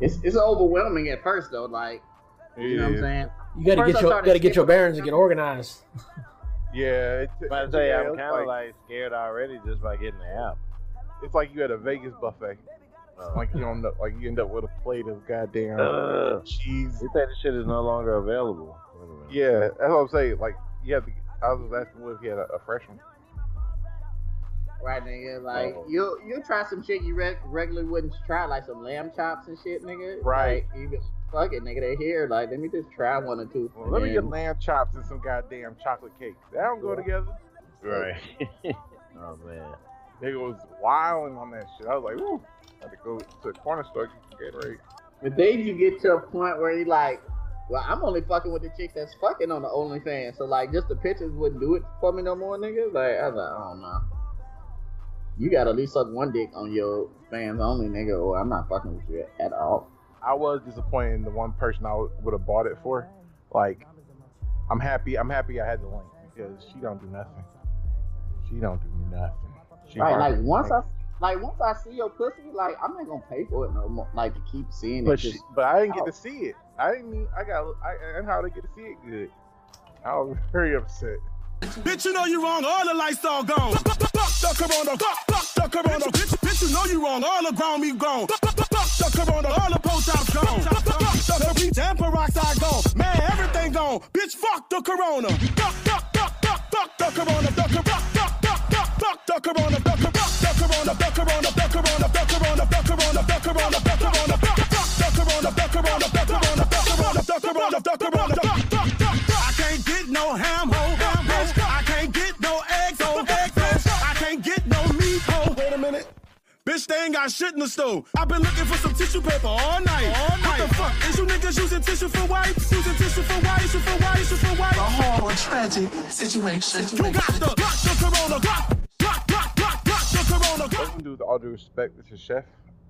It's it's overwhelming at first though. Like you know what I'm saying. You gotta First get your gotta get your bearings and get organized. Yeah, it, But I tell you, yeah, I'm kind of like, scared already just by getting the app. it's like you at a Vegas buffet. Like you don't know, like you end up with a plate of goddamn Uh, cheese. you think this shit is no longer available? Wait a minute. Yeah, that's what I'm saying. Like you have to. I was asking if you had a, a fresh one. Right, nigga. Like Oh. you you try some shit you reg- regularly wouldn't try, like some lamb chops and shit, nigga. Right. Like, you be, fuck it, nigga. They here. Like let me just try one or two. Well, let me get lamb chops and some goddamn chocolate cake. That don't go together. Right. oh man. Nigga was wilding on that shit. I was like, woo. I had to go to the corner store to get ready. But then you get to a point where you like, well, I'm only fucking with the chicks that's fucking on the OnlyFans. So like, just the pictures wouldn't do it for me no more, nigga. Like I was like, I don't know. You got to at least suck one dick on your fans only, nigga, or I'm not fucking with you at all. I was disappointed in the one person I would have bought it for. Like, I'm happy. I'm happy I had the link because she don't do nothing. She don't do nothing. She right, like once I like once I see your pussy, like I'm not gonna pay for it no more. Like to keep seeing it. But she, but I didn't get to see it. I didn't. Mean, I got. I, I didn't hardly get to see it good. I was very upset. Bitch, you know you wrong. All the lights all gone. Fuck the corona. Fuck fuck the corona. Bitch, bitch, you know you wrong. All the ground me gone. Fuck the corona. All the post outs gone. Fuck the beach and peroxide gone. Man, everything gone. Bitch, fuck the corona. Fuck, fuck, fuck, fuck, fuck the corona. Fuck, fuck, fuck, fuck, fuck, fuck the corona. Fuck, fuck, the corona. The corona. The corona. The corona. The corona. The corona. The corona. Fuck, fuck the corona. The corona. The corona. The corona. The corona. The corona. Fuck, fuck, fuck, fuck. I can't get no ham ho. Bitch, they ain't got shit in the stove. I've been looking for some tissue paper all night. All night. What the fuck? Is you niggas using tissue for wipes? Using tissue for wipes? Tissue for wipes? Tissue for wipes? A horrible, tragic situation. You got the block the corona. Block, block, block, block, block the corona. Welcome to with all due respect, this is Chef.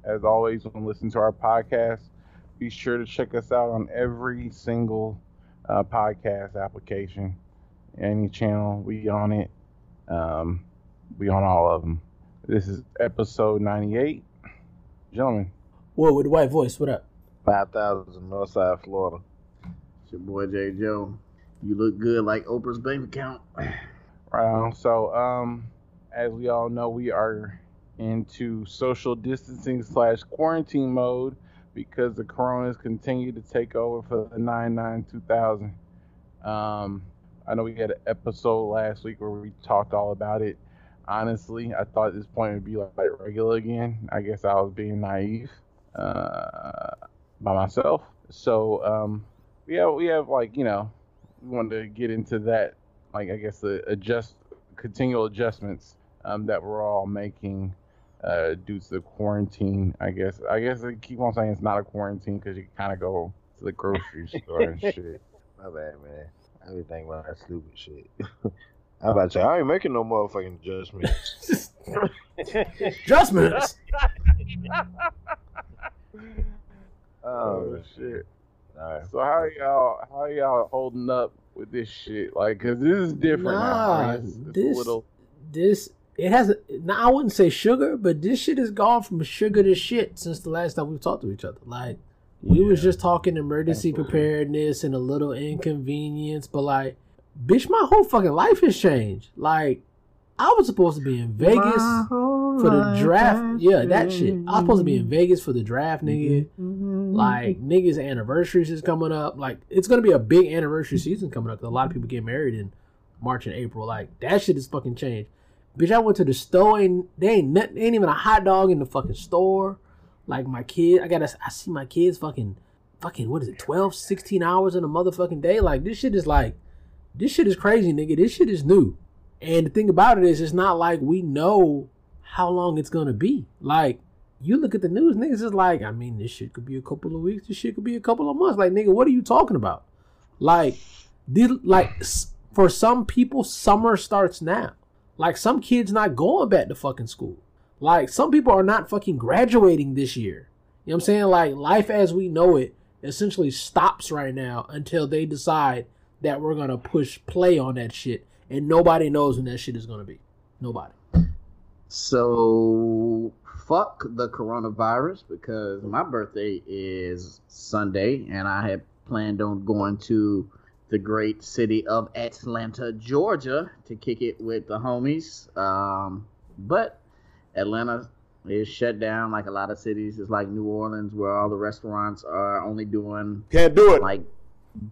As always, when you listen to our podcast, be sure to check us out on every single uh, podcast application, any channel. We on it. Um, we on all of them. This is episode 98. Gentlemen, Whoa, with the white voice, what up? Five thousand Northside, Florida. It's your boy J Joe. You look good like Oprah's bank account. right on. So, um, as we all know, we are into social distancing slash quarantine mode because the coronas continue to take over for the 9 2000. Um, I know we had an episode last week where we talked all about it. Honestly, I thought this point would be like regular again. I guess I was being naive uh, by myself. So, um, we have we have like you know, we wanted to get into that like I guess the adjust continual adjustments um, that we're all making uh, due to the quarantine. I guess I guess I keep on saying it's not a quarantine because you can kind of go to the grocery store and shit. My bad, man. I be thinking about that stupid shit. I'm about to say I ain't making no motherfucking adjustments. Adjustments. Oh, oh shit! All right. So how y'all how y'all holding up with this shit? Like, cause this is different now. Nah, right? It's, it's this- little. this it has now I wouldn't say sugar, but this shit has gone from sugar to shit since the last time we talked to each other. Like we was just talking emergency Absolutely. preparedness and a little inconvenience, but like, bitch, my whole fucking life has changed. Like, I was supposed to be in Vegas for the draft. Yeah, that shit. I was supposed to be in Vegas for the draft, nigga. Like niggas' anniversaries is coming up. Like it's gonna be a big anniversary season coming up. 'cause a lot of people get married in March and April. Like that shit is fucking changed. Bitch, I went to the store and they ain't nothing, ain't even a hot dog in the fucking store. Like my kid, I gotta, I see my kids fucking, fucking, what is it, 12, 16 hours in a motherfucking day? Like this shit is like, this shit is crazy, nigga. This shit is new. And the thing about it is, it's not like we know how long it's gonna be. Like, you look at the news, niggas is like, I mean, this shit could be a couple of weeks, this shit could be a couple of months. Like, nigga, what are you talking about? Like, this, like for some people, summer starts now. Like, some kids not going back to fucking school. Like, some people are not fucking graduating this year. You know what I'm saying? Like, life as we know it essentially stops right now until they decide that we're gonna push play on that shit, and nobody knows when that shit is gonna be. Nobody. So fuck the coronavirus because my birthday is Sunday and I had planned on going to the great city of Atlanta, Georgia to kick it with the homies. Um, but Atlanta is shut down like a lot of cities. It's like New Orleans where all the restaurants are only doing Can't do it. like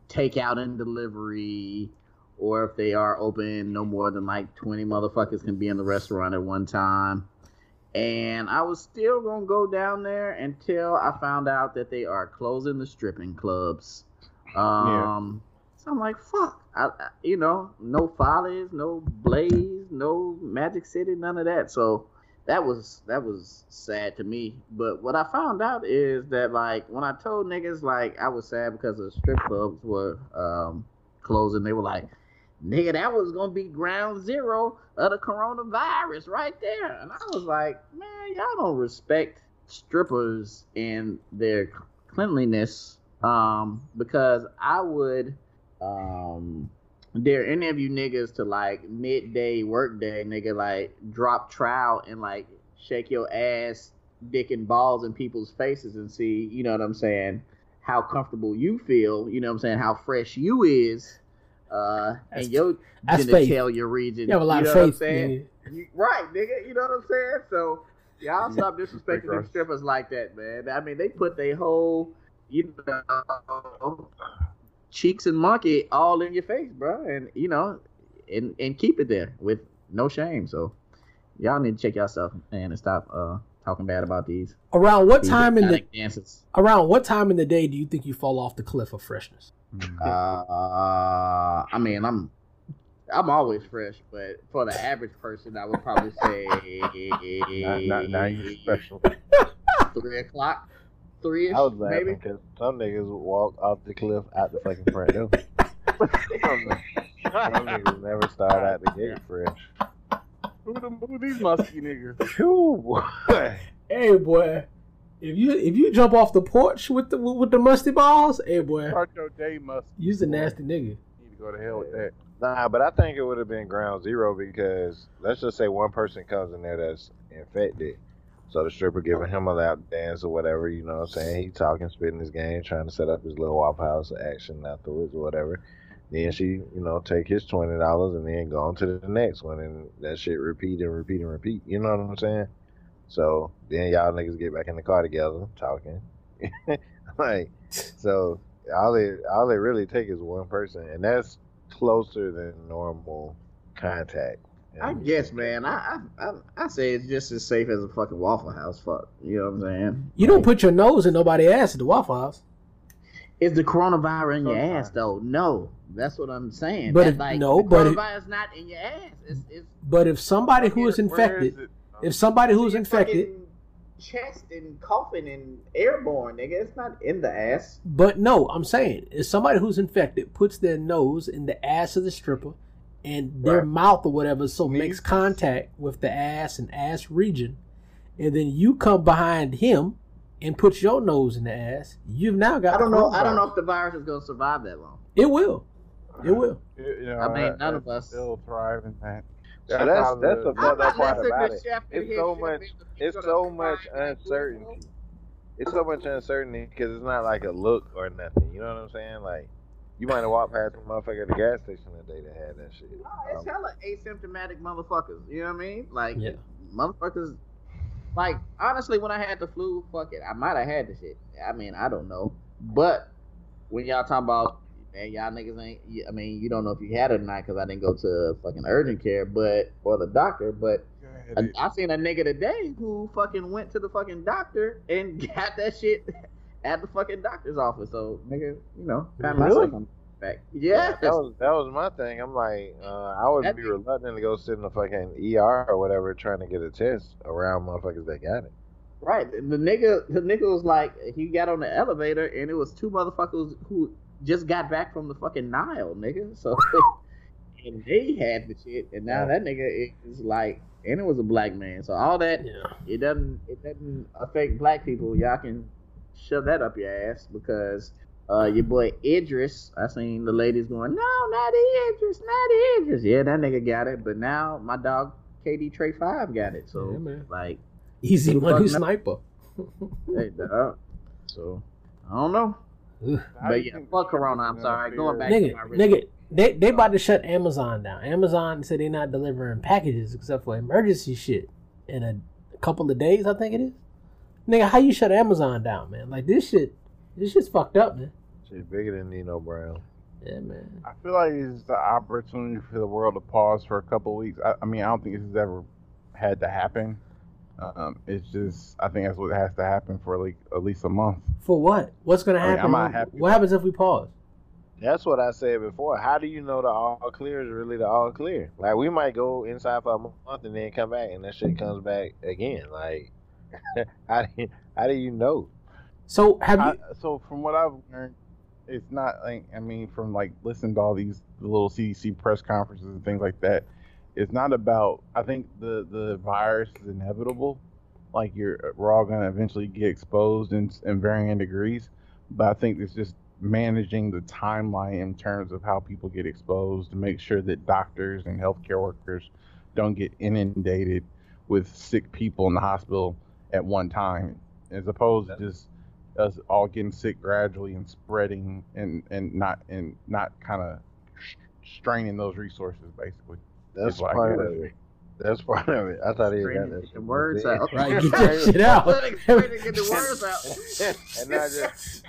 takeout and delivery, or if they are open, no more than like 20 motherfuckers can be in the restaurant at one time. And I was still gonna go down there until I found out that they are closing the stripping clubs. Um, so I'm like, fuck, I, I- you know, no Follies, no Blaze, no Magic City, none of that. So that was that was sad to me. But what I found out is that like when I told niggas like I was sad because the strip clubs were um closing, they were like, nigga, that was gonna be ground zero of the coronavirus right there. And I was like, man, y'all don't respect strippers and their cleanliness. Um, because I would um dare any of you niggas to like midday work day, nigga, like drop trowel and like shake your ass, dick and balls in people's faces and see, you know what I'm saying, how comfortable you feel, you know what I'm saying, how fresh you is, uh, That's- and your that's faith. genitalia region. You have a lot know of what faith. saying? nigga. You- right, nigga. You know what I'm saying? So y'all stop disrespecting them strippers like that, man. I mean, they put their whole, you know, cheeks and monkey all in your face, bro, and you know, and and keep it there with no shame. So y'all need to check yourself man, and stop uh talking bad about these. Around what these time in the dances. around what time in the day do you think you fall off the cliff of freshness? Uh, I mean, I'm. I'm always fresh, but for the average person, I would probably say Not, not, now you special. three o'clock, three ish, I was maybe. laughing because some niggas would walk off the cliff out the fucking front door. some, some niggas never start out the gate fresh. Who, them, who these musky niggas? Phew, boy. Hey boy, if you if you jump off the porch with the with the musty balls, hey boy, Start your day musky. you's a nasty nigga. You Need to go to hell with that. Nah, but I think it would have been ground zero because let's just say one person comes in there that's infected. So the stripper giving him a lap dance or whatever, you know what I'm saying? He talking, spitting his game, trying to set up his little Waffle House action afterwards or whatever. Then she, you know, take his twenty dollars and then go on to the next one and that shit repeat and repeat and repeat. You know what I'm saying? So then y'all niggas get back in the car together, talking. like so all it all it really take is one person and that's closer than normal contact. I guess, man. I, I I I say it's just as safe as a fucking Waffle House. Fuck, you know what I'm saying? You don't put your nose in nobody's ass at the Waffle House. Is the coronavirus in your Sometimes. ass though? No, that's what I'm saying. But if- like, no, the but if- coronavirus not in your ass. It's, it's But if somebody who is infected, is if somebody who's infected, fucking chest and coughing and airborne, nigga. It's not in the ass. but no, I'm saying if somebody who's infected puts their nose in the ass of the stripper, and their Right. mouth or whatever, so mm-hmm. makes contact with the ass and ass region, and then you come behind him and put your nose in the ass, you've now got. I don't know. I don't know if the virus is gonna survive that long. It will. It will. You know, I mean, that- none of that us- still thrive in that. So that's that's the the- fucked up part about it. It's so much. It's so much uncertainty. It's so much uncertainty because it's not like a look or nothing. You know what I'm saying? Like you might have walked past a motherfucker at the gas station that day that had that shit. No, it's Um, hella asymptomatic motherfuckers. You know what I mean? Like, Yeah. motherfuckers. Like, honestly, when I had the flu, fuck it, I might have had the shit. I mean, I don't know. But when y'all talking about, man, y'all niggas ain't. I mean, you don't know if you had it or not because I didn't go to fucking urgent care, but or the doctor. But I, I seen a nigga today who fucking went to the fucking doctor and got that shit at the fucking doctor's office. So, nigga, you know, pat Really? myself on the back. Yeah, that was that was my thing. I'm like, uh, I would That be nigga- reluctant to go sit in the fucking ER or whatever trying to get a test around motherfuckers that got it. Right. The nigga the nigga was like he got on the elevator and it was two motherfuckers who just got back from the fucking Nile, nigga. So and they had the shit and now that nigga is like and it was a black man. So all that Yeah. it doesn't it doesn't affect black people. Y'all can shove that up your ass because uh your boy Idris, I seen the ladies going, No, not Idris, not Idris. Yeah, that nigga got it, but now my dog KD Trey Five got it. So Yeah, like Easy money sniper. Hey, dog. So I don't know. Ugh. How do But yeah, fuck Corona. I'm sorry. Going back nigga, to my nigga, they they about to shut Amazon down. Amazon said they're not delivering packages except for emergency shit in a couple of days. I think it is. Nigga, how you shut Amazon down, man? Like this shit, this shit's fucked up, man. She's bigger than Nino Brown. Yeah, man. I feel like it's the opportunity for the world to pause for a couple of weeks. I, I mean, I don't think this has ever had to happen. Um, it's just, I think that's what has to happen for like at least a month. For what? What's gonna I mean, happen? I'm not happy what happens if we pause? That's what I said before. How do you know the all clear is really the all clear? Like we might go inside for a month and then come back and that shit comes back again. Like how do you, how do you know? So have you? I, so from what I've learned, it's not like I mean from like listening to all these little CDC press conferences and things like that. It's not about. I think the the virus is inevitable. Like you're, uh, we're all gonna eventually get exposed in in varying degrees. But I think it's just managing the timeline in terms of how people get exposed to make sure that doctors and healthcare workers don't get inundated with sick people in the hospital at one time, as opposed to just us all getting sick gradually and spreading and and not and not kind of straining those resources basically. That's Is what I part of it. That's part of it. I thought he got that Get the words out. Right, get that shit out. Trying to get the words out. and I just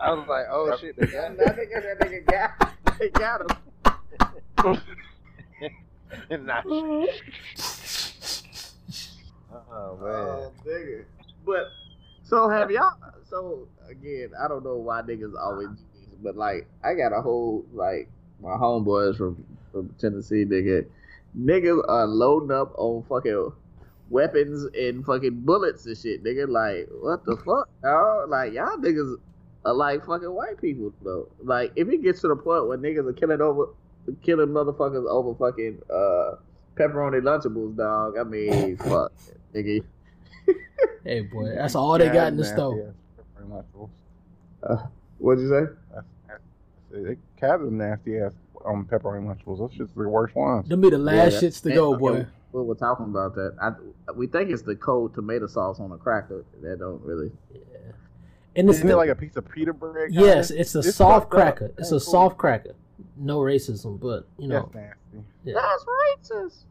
I was like, oh shit, they got That nigga, that nigga got, they got him. it. Nah. Oh man. Oh, nigga. But so have y'all? So again, I don't know why niggas always do this, but like I got a whole like my homeboys from from Tennessee, nigga. Niggas are loading up on fucking weapons and fucking bullets and shit, nigga. Like what the fuck? Oh, like y'all niggas are like fucking white people though. Like if it gets to the point where niggas are killing over, killing motherfuckers over fucking uh pepperoni lunchables, dog. I mean, fuck, nigga. Hey, boy, that's all they got in the Nasty store. ass pepperoni lunchables. Uh, what'd you say? That's, that's, they have them nasty ass um, pepperoni lunchables. Those just the worst ones. Them be the last Yeah, shits to go, and boy. We were talking about that. I, we think it's the cold tomato sauce on a cracker. That don't really. Yeah. And it's Isn't it like a piece of pita bread? kinda? yes, it's a It's soft fucked up. cracker. It's a cool. soft cracker. No racism, but you know, That's nasty. yeah. That's racist.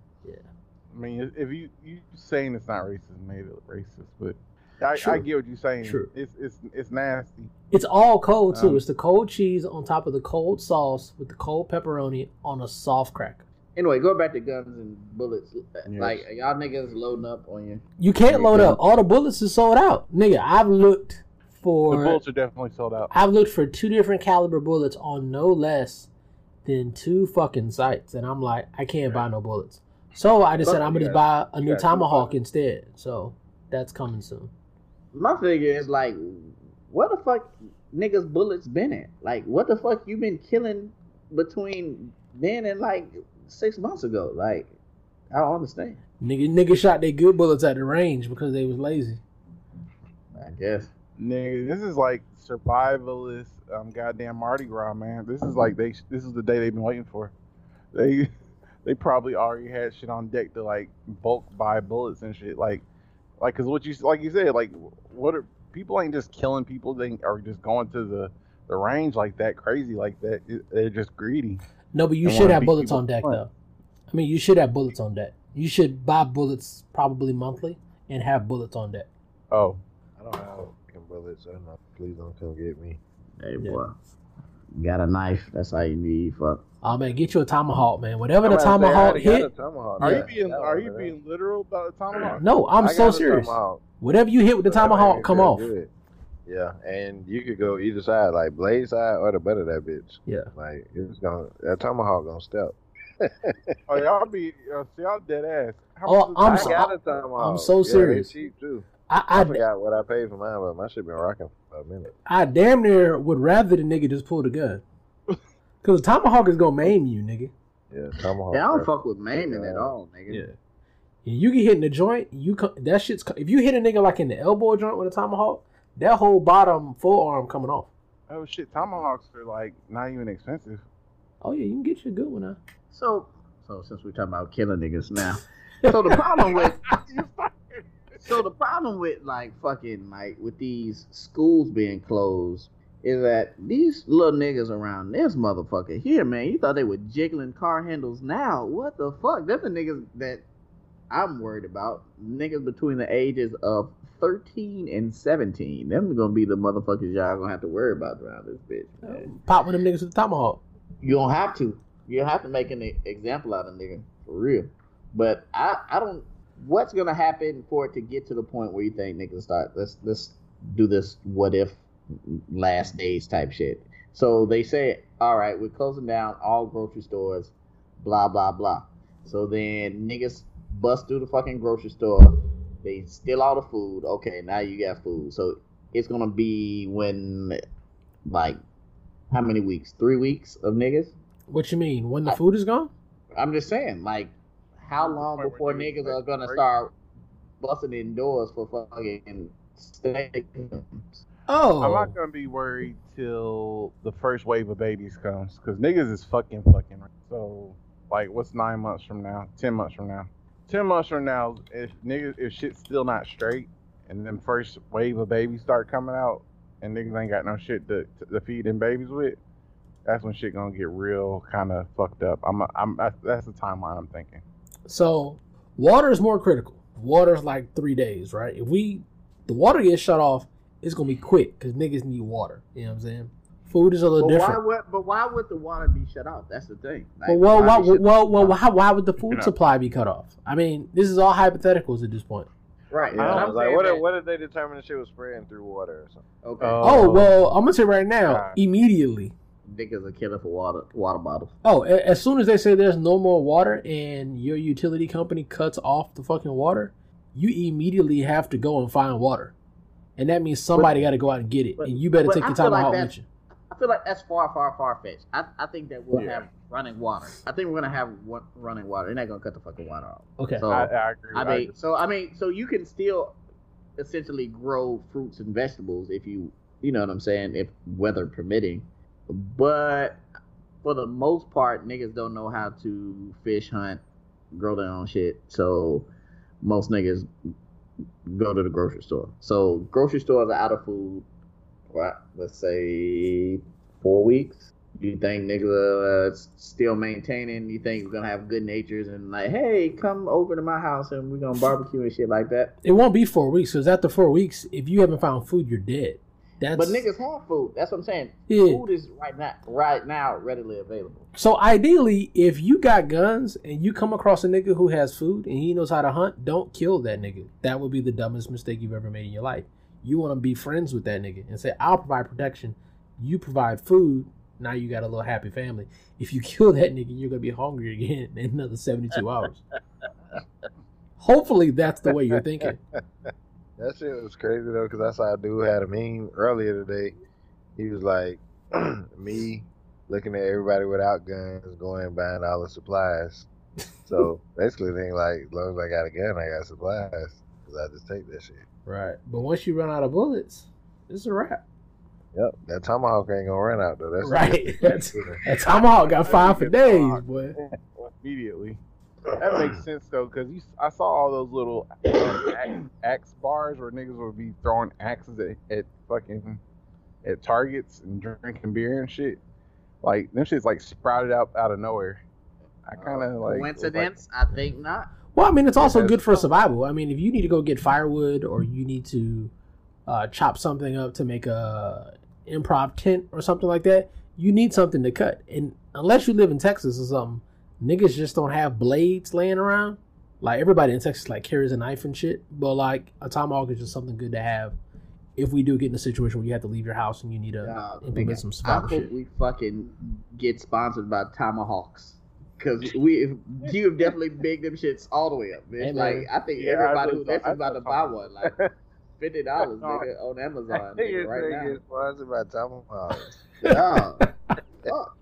I mean, if you you saying it's not racist made it racist, but I, True. I get what you're saying. True. It's it's it's nasty. It's all cold too. Um, it's the cold cheese on top of the cold sauce with the cold pepperoni on a soft cracker. Anyway, go back to guns and bullets. Yes. Like y'all niggas loading up on you. You can't load yeah. up. All the bullets is sold out, nigga. I've looked The for bullets are definitely sold out. I've looked for two different caliber bullets on no less than two fucking sites, and I'm like, I can't buy no bullets. So I just Look, said I'm gonna just buy a new got tomahawk instead. So that's coming soon. My figure is like, what the fuck niggas bullets been at? Like, what the fuck you been killing between then and like six months ago? Like, I don't understand. Nigga, nigga shot their good bullets at the range because they was lazy. I guess. Nigga, this is like survivalist um goddamn Mardi Gras, man. This is like they this is the day they've been waiting for. They they probably already had shit on deck to like bulk buy bullets and shit. Like like cause what you like you said like what are people ain't just killing people. They are just going to the the range like that crazy like that. They're just greedy. No, but you should have bullets on deck up. though. I mean, you should have bullets on deck. You should buy bullets probably monthly and have bullets on deck. Oh, I don't have bullets. I don't know. Please don't come get me. Hey Yeah. boy, got a knife. That's all you need. Fuck. Oh man, get you a tomahawk, man. Whatever the I'm about to say, tomahawk hit. a tomahawk. are Yeah. you being That are one, you man. being literal about the tomahawk? No, I'm I so serious. Whatever you hit with the tomahawk, ain't come off. good. Yeah, and you could go either side, like blade side or the butt of that bitch. Yeah. Like it's gonna that tomahawk gonna step. Oh y'all be uh, see y'all dead ass. How Oh, I'm I so- got a tomahawk. I'm so Yeah, serious. cheap too. I, I, I, forgot what I paid for mine, but my shit been rocking for a minute. I damn near would rather the nigga just pull the gun. Cause the tomahawk is gonna maim you, nigga. Yeah, tomahawk. Yeah, I don't perfect. fuck with maiming at all, nigga. And you get hit in the joint, you co- that shit's co- if you hit a nigga like in the elbow joint with a tomahawk, that whole bottom forearm coming off. Oh shit, tomahawks are like not even expensive. Oh yeah, you can get you a good one now. So, so since we're talking about killing niggas now, So the problem with so the problem with like fucking like with these schools being closed is that these little niggas around this motherfucker here, man, you thought they were jiggling car handles now. What the fuck? Them the niggas that I'm worried about. Niggas between the ages of 13 and 17. Them gonna be the motherfuckers y'all gonna have to worry about around this bitch. Oh. Man. Pop one of them niggas with the tomahawk. You don't have to. You have to make an e- example out of a nigga for real. But I, I don't. What's gonna happen for it to get to the point where you think niggas start? Let's let's do this. What if last days type shit? So they say, all right, we're closing down all grocery stores, blah blah blah. So then niggas bust through the fucking grocery store. They steal all the food. Okay, now you got food. So it's gonna be when, like, how many weeks? Three weeks of niggas. What you mean? When the food is gone? I'm just saying, like, how long before niggas niggas are gonna break- start busting in doors for fucking stadiums? Oh, I'm not gonna be worried till the first wave of babies comes, cause niggas is fucking fucking. right. So, like, what's nine months from now? Ten months from now? Ten months from now, if niggas, if shit's still not straight, and then first wave of babies start coming out, and niggas ain't got no shit to, to feed them babies with, that's when shit gonna get real kind of fucked up. I'm, I'm, that's, that's the timeline I'm thinking. So water is more critical. Water is like three days, right? If we the water gets shut off, it's gonna be quick because niggas need water. You know what I'm saying? Food is a little But why different. would but why would the water be shut off? That's the thing. Like, Well, well, why well, well, well, why, why would the food supply be cut off? I mean, this is all hypotheticals at this point. right? Yeah, I I'm was like, what, that- if, what if they determine the shit was spreading through water or something? Okay, Oh, Oh. well, I'm gonna say right now, God. immediately. Niggas are killing for water water bottles. Oh, as soon as they say there's no more water and your utility company cuts off the fucking water, you immediately have to go and find water, and that means somebody got to go out and get it, but- and you better take I your time like out that- with you. I feel like that's far, far, far fetched. I, I think that we'll Yeah. have running water. I think we're gonna have one, running water. They're not gonna cut the fucking water off. Okay. So I, I agree. I I mean, just- so I mean, so you can still essentially grow fruits and vegetables if you, you know what I'm saying, if weather permitting. But for the most part, niggas don't know how to fish, hunt, grow their own shit. So most niggas go to the grocery store. So grocery stores are out of food. What? Let's say four weeks. You think niggas uh, still maintaining? You think we're gonna have good natures and like, hey, come over to my house and we're gonna barbecue and shit like that? It won't be four weeks because after four weeks, if you haven't found food, you're dead. That's But niggas have food. That's what I'm saying. Yeah. Food is right now, right now, readily available. So ideally, if you got guns and you come across a nigga who has food and he knows how to hunt, don't kill that nigga. That would be the dumbest mistake you've ever made in your life. You want to be friends with that nigga and say, "I'll provide protection, you provide food." Now you got a little happy family. If you kill that nigga, you're gonna be hungry again in another seventy-two hours. Hopefully, that's the way you're thinking. That shit was crazy though, because I saw a dude had a meme earlier today. He was like, me looking at everybody without guns, going and buying all the supplies. So basically, think like, as long as I got a gun, I got supplies, because I just take that shit. Right. But once you run out of bullets, it's a wrap. Yep, that tomahawk ain't gonna run out though. That's Right. That's, that tomahawk got five for days, boy. immediately. That makes sense though, because I saw all those little um, axe, axe bars where niggas would be throwing axes at, at fucking at targets and drinking beer and shit. Like them shit's like sprouted out out of nowhere. I kind of like was like- Coincidence? I think not. Well, I mean, it's also good for survival. I mean, if you need to go get firewood or you need to uh, chop something up to make a improv tent or something like that, you need something to cut. And unless you live in Texas or something, niggas just don't have blades laying around. Like everybody in Texas, like carries a knife and shit. But like a tomahawk is just something good to have if we do get in a situation where you have to leave your house and you need to Uh, implement nigga, some I hope we fucking get sponsored by Tomahawks. Cause we, you have definitely bigged them shits all the way up, man. Hey, man. like I think Yeah, everybody who just- listens about to buy one, like fifty dollars, nigga, on Amazon, nigga, right now. sponsored by tomahawks. Yeah. Fuck.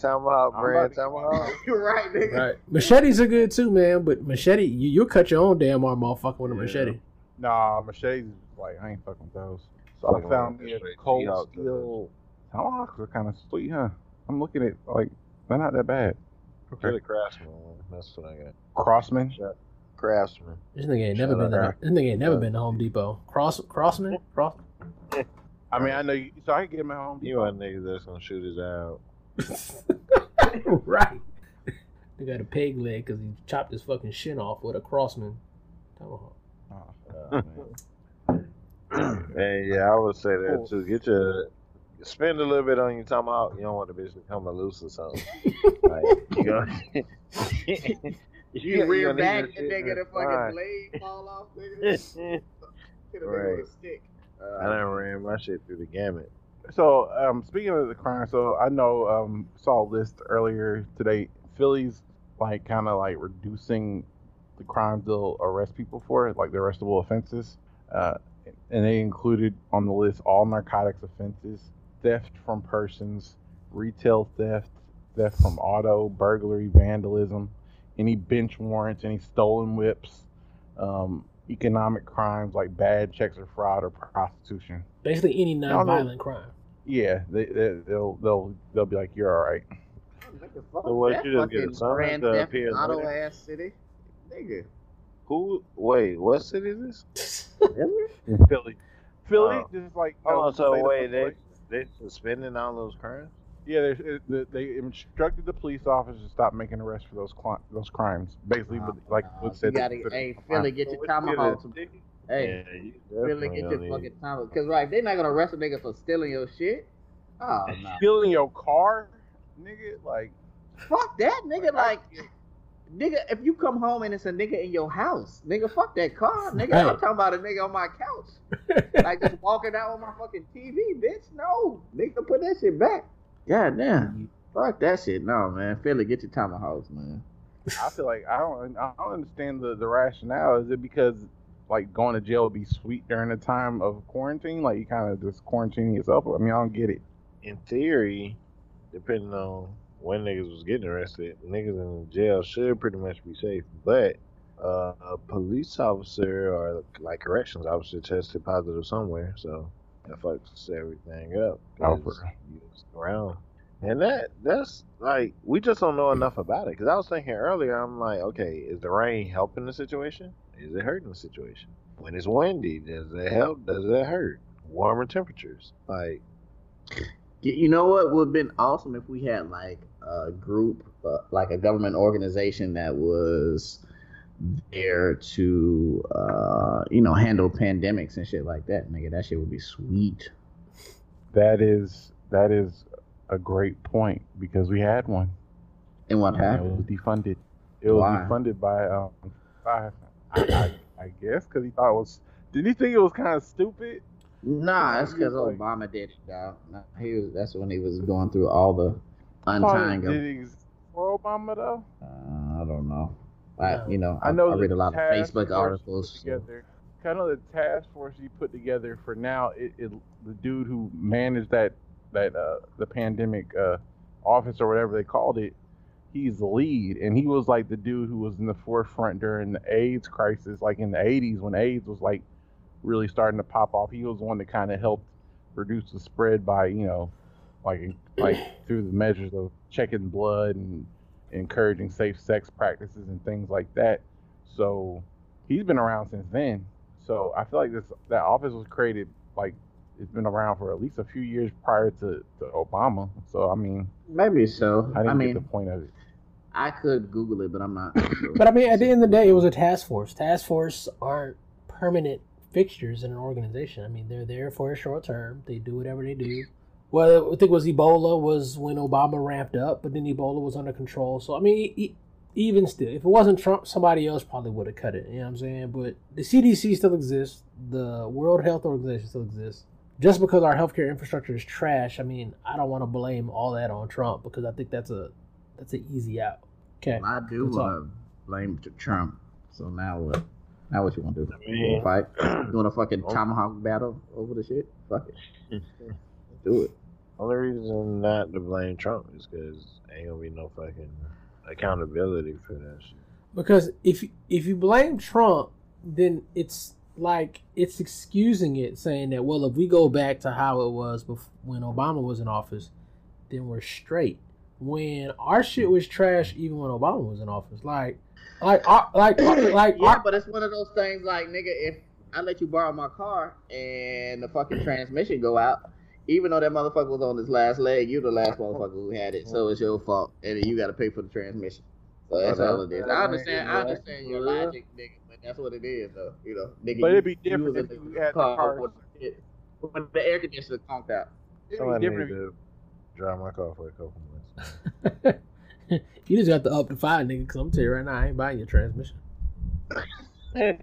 Tomahawk I'm brand about Tomahawk. You're right, nigga. Right. Machetes are good too, man. But machete, you, you'll cut your own damn arm off fucking with a Yeah. machete. Nah, machetes is like I ain't fucking with those. So I found me a cold steel tomahawks are kind of sweet, huh? I'm looking at like they're not that bad. Get a craftsman. That's what I got. Crossman. craftsman. This nigga ain't Shout never been. out To, this nigga ain't never Yeah. been to Home Depot. Cross Crossman. Cross. I mean, I know you, so I can get him at home. You want niggas that's gonna shoot his out. right. They got a peg leg because he chopped his fucking shin off with a Crossman tomahawk. Oh, man. And yeah, I would say that too. Get your spend a little bit on your tomahawk. You don't want the bitch to come loose or something. like you gonna You rear gonna back need and to nigga the fucking there blade fall off, nigga. fine. Hit a nigga Right. with a stick. I done uh, ran my shit through the gamut. So, um, speaking of the crime, so I know um, saw a list earlier today. Philly's like kind of like reducing the crimes they'll arrest people for, like the arrestable offenses, uh, and they included on the list all narcotics offenses, theft from persons, retail theft, theft from auto, burglary, vandalism, any bench warrants, any stolen whips, um, economic crimes like bad checks or fraud or prostitution. Basically, any non-violent crime. Yeah, they, they they'll they'll they'll be like, you're all right. What the fuck So what, that you just get a fucking Grand to Theft Auto ass city. Nigga. Who? Wait, what city is this? Philly, Philly, Oh. just like Oh, uh, so state of wait, they place. they suspending all those crimes? yeah, they, they, they instructed the police officers to stop making arrests for those cli- those crimes. Basically, but like Uh, what you gotta, the- hey, the Philly, crime. get So your what you get, a tomahawks. ticket? Hey, Yeah, Philly, get your need- fucking tomahawk. Cause right, they're not gonna arrest a nigga for stealing your shit. Oh no. stealing your car, nigga. Like, Fuck that, nigga. Like, nigga, if you come home and it's a nigga in your house, nigga, fuck that car, nigga. Hey. I'm talking about a nigga on my couch, like just walking out with my fucking TV, bitch. No, nigga, put that shit back. God damn, mm-hmm. fuck that shit. No, man, Philly, get your tomahawks, man. I feel like I don't I don't understand the the rationale. Is it because like going to jail would be sweet during the time of quarantine? Like you kind of just quarantining yourself. I mean, I don't get it. in theory, depending on when niggas was getting arrested, niggas in jail should pretty much be safe. But uh, a police officer or like corrections officer tested positive somewhere, so that fucks everything up. Oh, you was around. And that that's like we just don't know enough about it. Cause I was thinking earlier, I'm like, okay, is the rain helping the situation? Is it hurting the situation? When it's windy, does it help? Does it hurt? Warmer temperatures, like You know what would have been awesome if we had like a group, uh, like a government organization that was there to, uh, you know, handle pandemics and shit like that. Nigga, that shit would be sweet. That is that is a great point because we had one. And what and It was defunded. It was Why? defunded by um by I, I, I guess because he thought it was. Did he think it was kind of stupid? Nah, that's because Like- Obama did it, dog. He was. That's when he was going through all the I thought it untying of. did for Obama though. Uh, I don't know. I, you know, I, I know I read a lot of Facebook articles. so- together. Kind of the task force he put together for now. It, it the dude who managed that that uh the pandemic uh office or whatever they called it. He's the lead, and he was like the dude who was in the forefront during the AIDS crisis, like in the '80s when AIDS was like really starting to pop off. He was the one that kind of helped reduce the spread by you know, like like through the measures of checking blood and encouraging safe sex practices and things like that. So he's been around since then. So I feel like this that office was created like it's been around for at least a few years prior to, to Obama. So I mean, Maybe so. I I, didn't mean, get the point of it. I could Google it, but I'm not. sure. But I mean, at the end of the day, it was a task force. Task force aren't permanent fixtures in an organization. I mean, they're there for a short term. They do whatever they do. Well, I think it was Ebola was when Obama ramped up, but then Ebola was under control. So I mean, e- e- even still, if it wasn't Trump, somebody else probably would have cut it. You know what I'm saying? But the CDC still exists. The World Health Organization still exists. Just because our healthcare infrastructure is trash, I mean, I don't want to blame all that on Trump because I think that's a that's an easy out. Okay. I do What's up? want to blame Trump. So now what? Now what you want to do? I mean- You fight? You want a fucking Oh. tomahawk battle over the shit? Fuck it. do it. Only reason not to blame Trump is because ain't gonna be no fucking accountability for that shit. Because if if you blame Trump, then it's like it's excusing it, saying that well, if we go back to how it was bef- when Obama was in office, then we're straight. When our shit was trash, even when Obama was in office, like like, like, like, yeah, but it's one of those things like, nigga, if I let you borrow my car and the fucking transmission go out, even though that motherfucker was on his last leg, you the last motherfucker who had it, so it's your fault, and you got to pay for the transmission. So that's all it is. I understand. I understand your logic, nigga, but that's what it is, though. You know, nigga. But it'd be different if you had the car- with, it- with the air conditioner conked out. It'd be Somebody need different. to drive my car for a couple months. you just got to up to five, nigga. Cause I'm telling you right now, I ain't buying your transmission.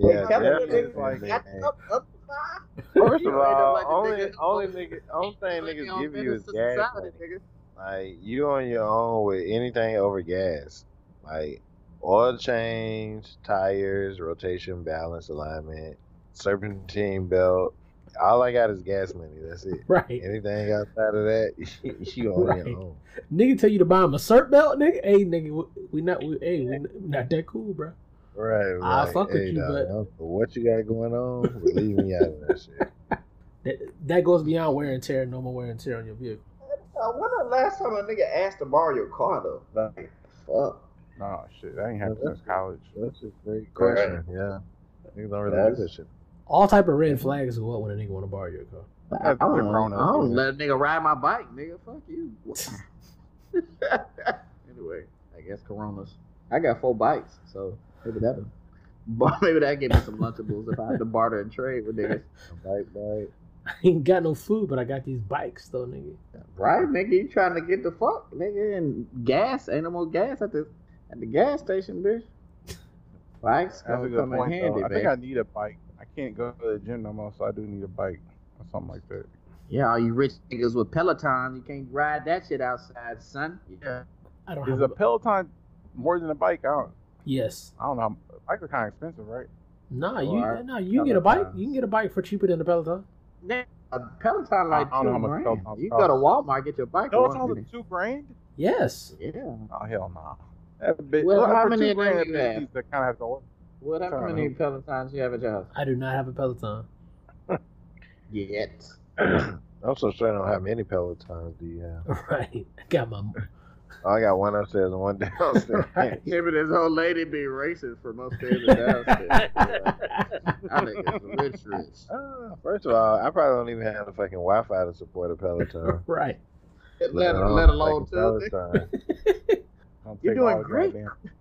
Yeah, Tell me, definitely. nigga, like, up, up the five? First You of know, ain't all, like only nigga- only nigga, only thing you niggas give you is gas society, money. Like you on your own with anything over gas, like oil change, tires, rotation, balance, alignment, serpentine belt. All I got is gas money. That's it. Right. Anything outside of that, you on Right. your own. Nigga tell you to buy him a cert belt, nigga. Hey, nigga, we- we not, we, hey, we not that cool, bro. Right, I right. fuck with you, dog, but- I what you got going on, leave me out of that shit. That that goes beyond wear and tear, normal wear and tear on your vehicle. Uh, when the last time a nigga asked to borrow your car though? Like, fuck. Oh shit, that ain't happened since college. That's a great question. Yeah, niggas don't really do That's- that shit. All type of red flags go up when a nigga want to borrow your car. I, I That's the don't, grown I don't let a nigga ride my bike, nigga. Fuck you. anyway, I guess Coronas. I got four bikes, so maybe that. But maybe that give me some Lunchables if I have to barter and trade with niggas. Bite, bite. I ain't got no food, but I got these bikes though, nigga. Right, nigga, you trying to get the fuck, nigga, and gas. Ain't no more gas at the at the gas station, bitch. Bikes That's a gonna good come in point. handy. I think. I need a bike. I can't go to the gym no more, so I do need a bike or something like that. Yeah, all you rich niggas with Pelotons, you can't ride that shit outside, son. Yeah. I don't know. Is have a Peloton more than a bike? I don't. Yes. I don't know. Bikes are kind of expensive, right? Nah, you Or nah, you can get a bike. Pelotons. You can get a bike for cheaper than a Peloton. Nigga, A Peloton like I don't know two how grand. Pelotons You go to. Walmart, get your bike. for Pelotons one are fifty. two grand. Yes. Yeah. Oh hell no. That bit, Well, for how many of grand, you that have? needs to kind of have to work. What? How Sorry. many Pelotons you have at your house? I do not have a Peloton. Yet. I'm so sure I don't have many Pelotons do you have? Right. I got my Oh, I got one upstairs and one downstairs. right. Him and his old lady be racist from upstairs and downstairs. I think it's rich, rich. Ah, First of all, I probably don't even have the fucking Wi-Fi to support a Peloton. right. Let, alone let alone fucking two. Peloton. You're doing great. goddamn- Doing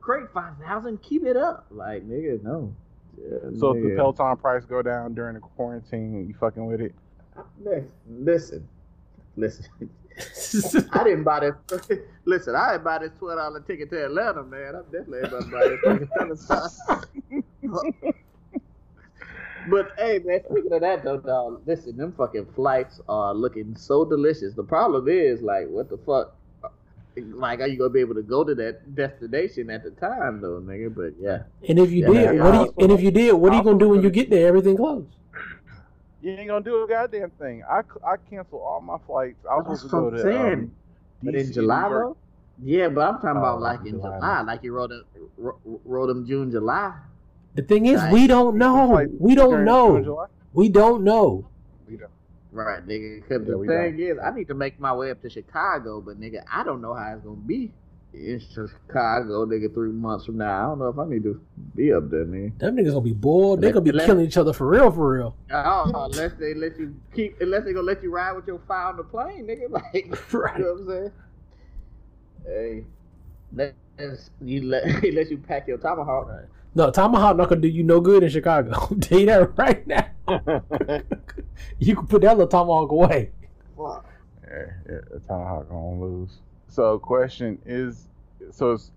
great, five thousand. Keep it up, like nigga. No. Yeah, So if the nigga. Peloton price go down during the quarantine, you fucking with it? Listen, listen. I didn't buy this. Listen, I didn't buy this twelve dollar ticket to Atlanta, man. I'm definitely about to buy this fucking Peloton. But hey, man, speaking of that though, dog, listen, them fucking flights are looking so delicious. The problem is, like, what the fuck? Like, are you gonna be able to go to that destination at the time, though, nigga? But yeah, And if you Yeah, did, yeah. what do you, and if you did, what are you gonna do when you get there? Everything closed. You ain't gonna do a goddamn thing. I, I canceled all my flights. I was That's supposed to go what I'm to saying. um, but in July York. though, yeah. But I'm talking Oh, about like in July. July, like you wrote it, wrote, wrote them June, July. The thing is, Right. we don't know. We don't know. We don't know. Don't. Right, nigga. Because Yeah, the thing is, I need to make my way up to Chicago, but nigga, I don't know how it's gonna be in Chicago, nigga. Three months from now, I don't know if I need to be up there, man. Them niggas gonna be bored. They gonna be Let- killing each other for real, for real. Oh, unless they let you keep, unless they gonna let you ride with your file on the plane, nigga. Like, Right. you know what I'm saying? Hey, let you let let you pack your tomahawk. Right. No, Tomahawk not gonna do you no good in Chicago. I'll tell you that right now. you can put that little Tomahawk away. Fuck. Yeah, yeah, the Tomahawk gonna lose. So, question is, so is,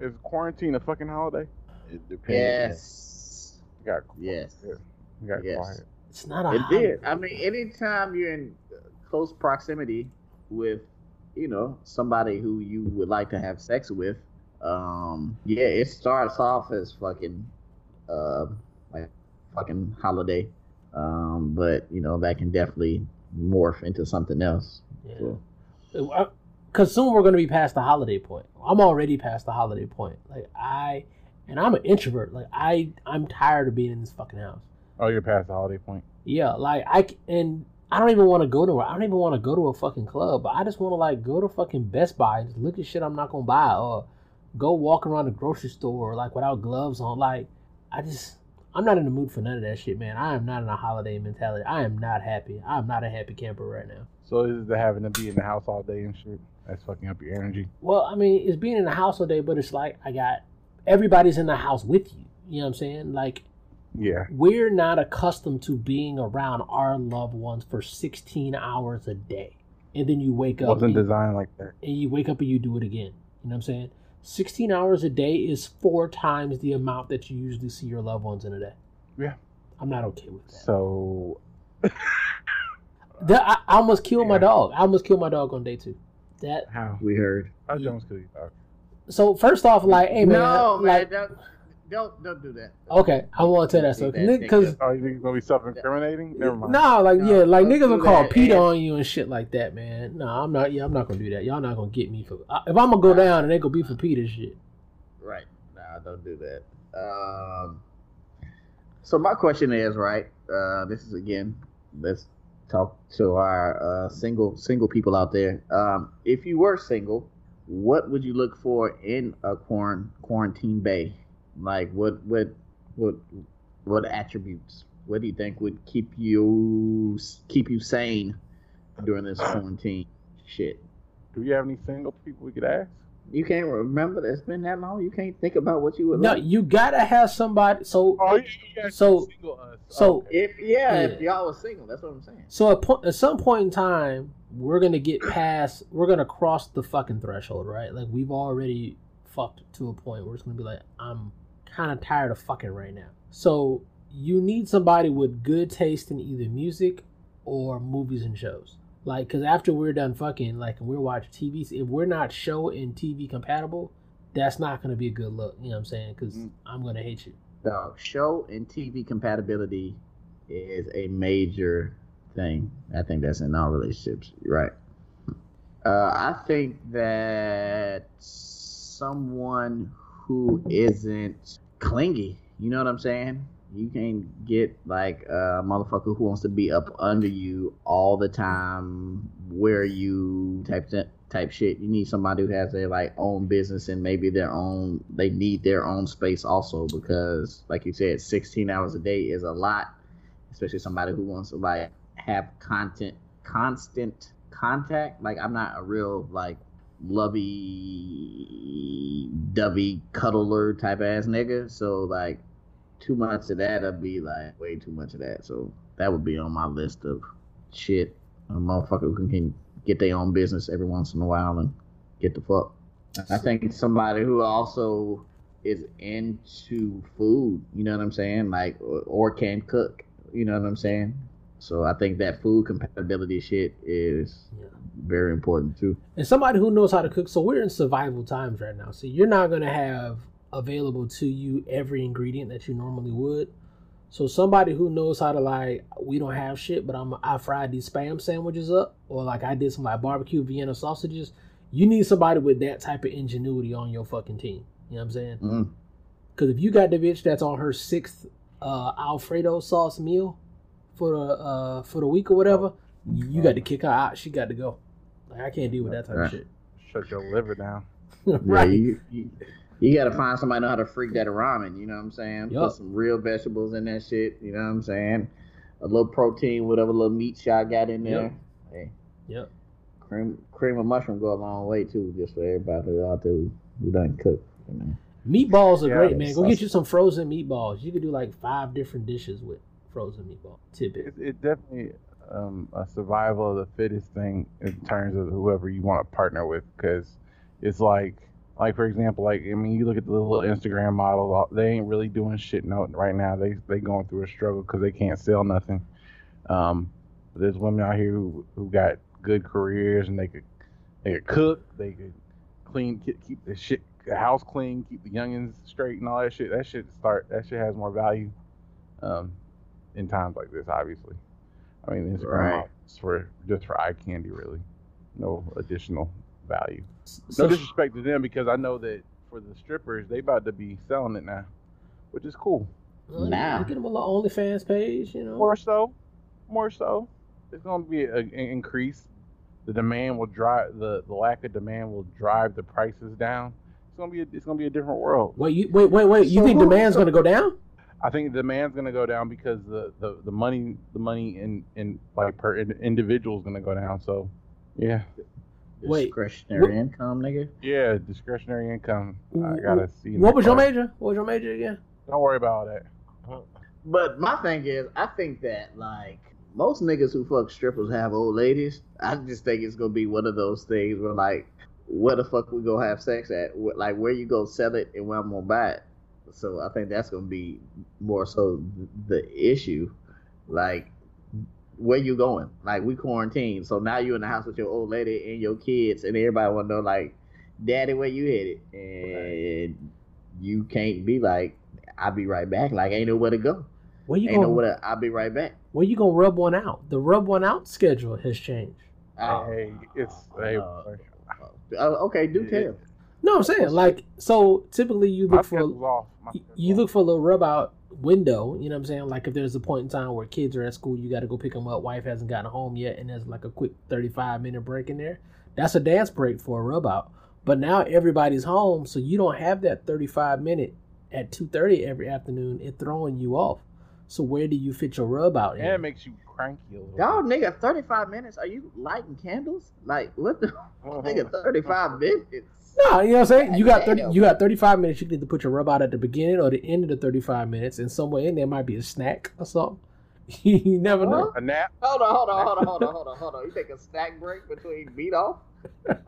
is quarantine a fucking holiday? It depends. Yes. You got, Yes. you got Yes. quiet. It's not a It holiday. did. I mean, anytime you're in close proximity with, you know, somebody who you would like to have sex with, um, yeah, it starts off as fucking, uh, like fucking holiday, um, but you know that can definitely morph into something else. Yeah. So, Cause soon we're gonna be past the holiday point. I'm already past the holiday point. Like I, and I'm an introvert. Like I, I'm tired of being in this fucking house. Oh, you're past the holiday point. Yeah, like I c- and I don't even want to go to. I don't even want to go to a fucking club. But I just want to like go to fucking Best Buy and just look at shit I'm not gonna buy or go walk around the grocery store like without gloves on. Like, I just, I'm not in the mood for none of that shit, man. I am not in a holiday mentality. I am not happy. I'm not a happy camper right now. So is the having to be in the house all day and shit? That's fucking up your energy. Well, I mean, it's being in the house all day, but it's like I got everybody's in the house with you. You know what I'm saying? Like, Yeah. we're not accustomed to being around our loved ones for 16 hours a day. And then you wake up Wasn't and, designed like that. and you wake up and you do it again. You know what I'm saying? 16 hours a day is four times the amount that you usually see your loved ones in a day. Yeah. I'm not okay with that. So The- I, I almost killed my dog. I almost killed my dog on day two. That how? We heard. How Jones kill you, dog? so first off, like, hey man, no, man, like, don't, don't don't that. okay, I want to tell that story because take Oh, you think it's gonna be self-incriminating? Never mind. Nah, like No, yeah, like niggas will call PETA on you and shit like that, man. No, I'm not. Yeah, I'm not gonna do that. Y'all not gonna get me for. I- If I'm gonna go down and they gonna be for PETA shit. Right. Nah, don't do that. Um, so my question is, right? Uh, this is again. Let's talk to our uh, single single people out there. Um, if you were single, what would you look for in a quarant- quarantine bay? Like what what what what attributes? What do you think would keep you keep you sane during this quarantine shit? Do you have any single people we could ask? You can't remember that it's been that long. You can't think about what you would No, like. you gotta have somebody. So, Oh, yeah, yeah. So- single us. so, If yeah, if y'all was single, that's what I'm saying. so at, po- at some point in time, we're gonna get past. We're gonna cross the fucking threshold, right? Like we've already fucked to a point where it's gonna be like, I'm kind of tired of fucking right now. So you need somebody with good taste in either music or movies and shows. Like, cause after we're done fucking, like, and we're watching TV, if we're not show and TV compatible, that's not gonna be a good look. You know what I'm saying? Cause Mm. I'm gonna hate you. Dog, show and TV compatibility is a major thing. I think that's in all relationships. Right. Uh, I think that someone who isn't clingy, you know what I'm saying? You can't get like a motherfucker who wants to be up under you all the time, where you type type shit. You need somebody who has their like own business and maybe their own. They need their own space also because, like you said, 16 hours a day is a lot, especially somebody who wants to like have content, constant contact. Like I'm not a real like lovey dovey cuddler type ass nigga. So like too much of that I'd be like way too much of that. So that would be on my list of shit. A motherfucker who can, get their own business every once in a while and get the fuck. I think somebody who also is into food, you know what I'm saying? Like or, or can cook, you know what I'm saying? So I think that food compatibility shit is Yeah. very important too. and somebody who knows how to cook. So we're in survival times right now. So you're not gonna have available to you every ingredient that you normally would. So somebody who knows how to like, we don't have shit, but I'm I fried these spam sandwiches up, or like I did some like barbecue Vienna sausages. You need somebody with that type of ingenuity on your fucking team. You know what I'm saying? Mm. Because if you got the bitch that's on her sixth uh, Alfredo sauce meal for the uh, for the week or whatever, you got to kick her out. She got to go. Like I can't deal with that type Right. of shit. Shut your liver down. right. Yeah, you, you, you got to find somebody know how to freak that ramen. You know what I'm saying? Yup. Put some real vegetables in that shit. You know what I'm saying? A little protein, whatever little meat y'all got in there. Yup. Hey, Yep. cream cream of mushroom go a long way too. Just for everybody out there who, who done cook. You know? Meatballs are Yeah, great, man. Go sauce- get you some frozen meatballs. You could do like five different dishes with frozen meatball. Tidbit. It, it definitely um, a survival of the fittest thing in terms of whoever you want to partner with, because it's like, like for example, like I mean, you look at the little Instagram models, they ain't really doing shit no right now. They they going through a struggle because they can't sell nothing. Um, there's women out here who who got good careers and they could they could cook, they could clean, keep, keep the shit the house clean, keep the youngins straight and all that shit. That shit start that shit has more value. Um, in times like this, obviously. I mean, Instagram Right. models for just for eye candy, really. No additional value. So, No disrespect to them because I know that for the strippers, they about to be selling it now, which is cool. Nah. you get them a little OnlyFans page, you know. More so, more so, it's going to be a- an increase. The demand will drive the the lack of demand will drive the prices down. It's gonna be a, it's gonna be a different world. Wait, you, wait, wait, wait. You So think who- demand's so- gonna go down? I think the demand's gonna go down because the, the, the money the money in, in like per in, individual is gonna go down. So yeah, Wait, Discretionary income, nigga. yeah, discretionary income. I gotta see. What that was your major? What was your major again? Don't worry about that. But my thing is, I think that like most niggas who fuck strippers have old ladies. I just think it's gonna be one of those things where like, where the fuck we gonna have sex at? Like where you go sell it and where I'm gonna buy it. So I think that's gonna be more so the issue. Like, where you going? Like we quarantined, so now you're in the house with your old lady and your kids, and everybody wanna know like, Daddy, where you headed? And you can't be like, I'll be right back. Like ain't nowhere to go. Where you Ain't no gonna what I'll be right back. Where you gonna rub one out? The rub one out schedule has changed. Oh, hey, it's oh, hey, no. Oh, okay, do tell. No, I'm saying like so. Typically, you look for schedule's off. My you- off. look for a little rub out window. You know what I'm saying? Like if there's a point in time where kids are at school, you got to go pick them up. Wife hasn't gotten home yet, and there's like a quick 35 minute break in there. That's a dance break for a rub out. But now everybody's home, so you don't have that 35 minute at 2:30 every afternoon. It throwing you off. So where do you fit your rub out? and it makes you cranky a little. Dog, nigga, 35 minutes? Are you lighting candles? Like, what the? bit. nigga, 35 minutes? No, you know what I'm saying? You got 30, you got 35 minutes. You need to put your rub out at the beginning or the end of the 35 minutes, and somewhere in there might be a snack or something. you never know. a nap. Hold on, hold on, hold on, hold on, hold on, hold on. You take a snack break between beat off?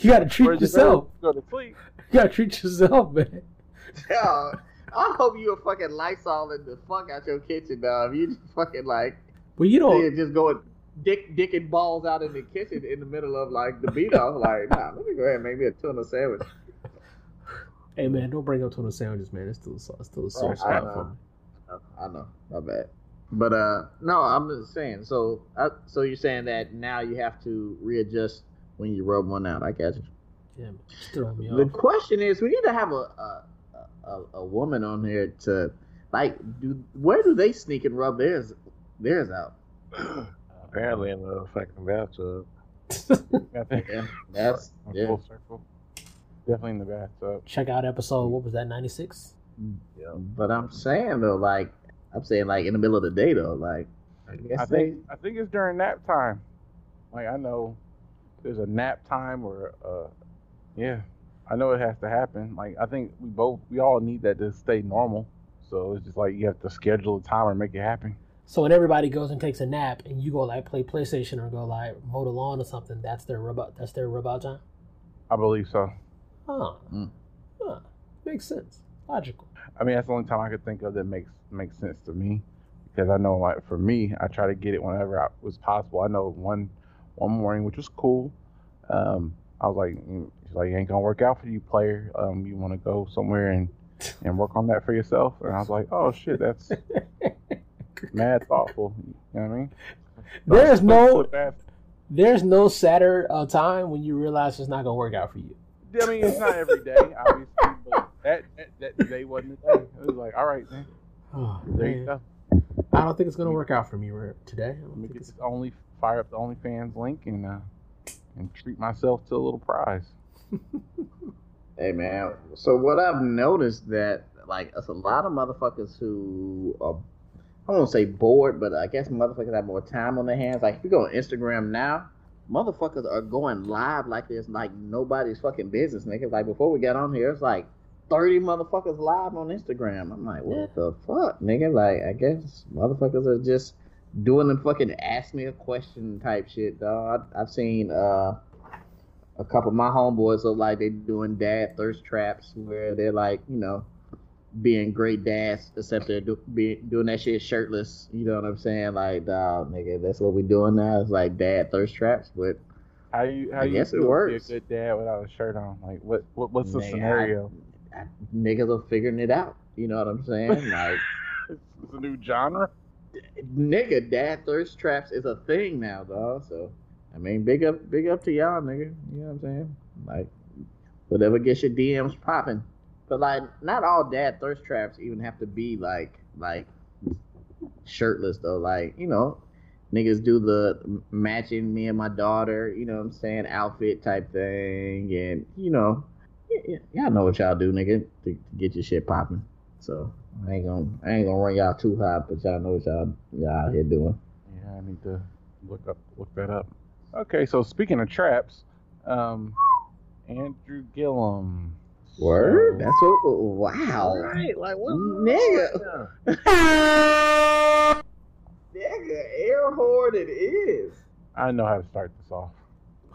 You got to treat Where'd you yourself. Go Go to sleep. You got to treat yourself, man. Yeah. I hope you a fucking Lysol in the fuck out your kitchen, dog. You just fucking like, Well, you don't. nigga just going dick dicking balls out in the kitchen in the middle of like the beat off. Like, nah, let me go ahead and make me a tuna sandwich. Hey man, don't bring up tuna sandwiches, man. It's still a- it's still a sore Right, I spot know. for me. I know, my bad. But uh, no, I'm just saying. So, uh, so you're saying that now you have to readjust when you rub one out. I got you. Yeah, throwing me The off. question is, we need to have a a, a, a woman on here to like do. Where do they sneak and rub theirs theirs out? Apparently in the fucking bathtub. I Yeah, that's yeah. full circle. Definitely in the bathtub. Check out episode. What was that? Ninety six. Yeah, But I'm saying though, like I'm saying, like in the middle of the day though, like I guess I think I think it's during nap time. Like I know there's a nap time or uh yeah. I know it has to happen. Like I think we both we all need that to stay normal. So it's just like you have to schedule a time or make it happen. So when everybody goes and takes a nap, and you go like play PlayStation or go like mow the lawn or something, that's their rub out. That's their rub out time. I believe so. Huh. Mm. Huh. Makes sense. Logical. I mean that's the only time I could think of that makes makes sense to me. Because I know like for me, I try to get it whenever I, was possible. I know one one morning, which was cool. Um, I was like, mm, she's like, it ain't gonna work out for you, player. Um, you want to go somewhere and and work on that for yourself? And I was like, oh shit, that's mad thoughtful. You know what I mean? There's no there's no sadder uh, time when you realize it's not gonna work out for you. I mean, it's not every day, obviously, but that, that that day wasn't the day. It was like, all right, then, Oh, there you go. I don't think it's gonna work out for me re- today. Let me think get only fire up the OnlyFans link and uh, and treat myself to a little prize. Hey man, so what I've noticed that like it's a lot of motherfuckers who are I won't say bored, but I guess motherfuckers have more time on their hands. Like if you go on Instagram now, motherfuckers are going live like there's like nobody's fucking business, nigga. Like before we got on here, it's like thirty motherfuckers live on Instagram. I'm like, what the fuck, nigga? Like I guess motherfuckers are just doing the fucking ask me a question type shit, dog. I've seen uh a couple of my homeboys look like they doing dad thirst traps where they're like, you know, being great dads, except they're do, be, doing that shit shirtless. You know what I'm saying? Like, dog, nigga, that's what we doing now. It's like dad thirst traps, but How you how I you guess it works. be a good dad without a shirt on? Like what, what what's the Nigga, scenario? I, niggas are figuring it out. You know what I'm saying? Like, It's, it's a new genre. nigga, dad thirst traps is a thing now, dog. So, I mean, big up, big up to y'all, nigga. You know what I'm saying? Like, whatever gets your DMs popping. But like, not all dad thirst traps even have to be like, like shirtless though. Like, you know, niggas do the matching me and my daughter. You know what I'm saying? Outfit type thing, and you know. Yeah, y'all know what y'all do, nigga, to, to get your shit popping. So I ain't gonna I ain't gonna run y'all too high, but y'all know what y'all y'all out here doing. Yeah, I need to look up look that up. Okay, so speaking of traps, um, Andrew Gillum. Word? So- That's what. Wow. Right, like what? Nigga. Nigga, air horn it is. I know how to start this off.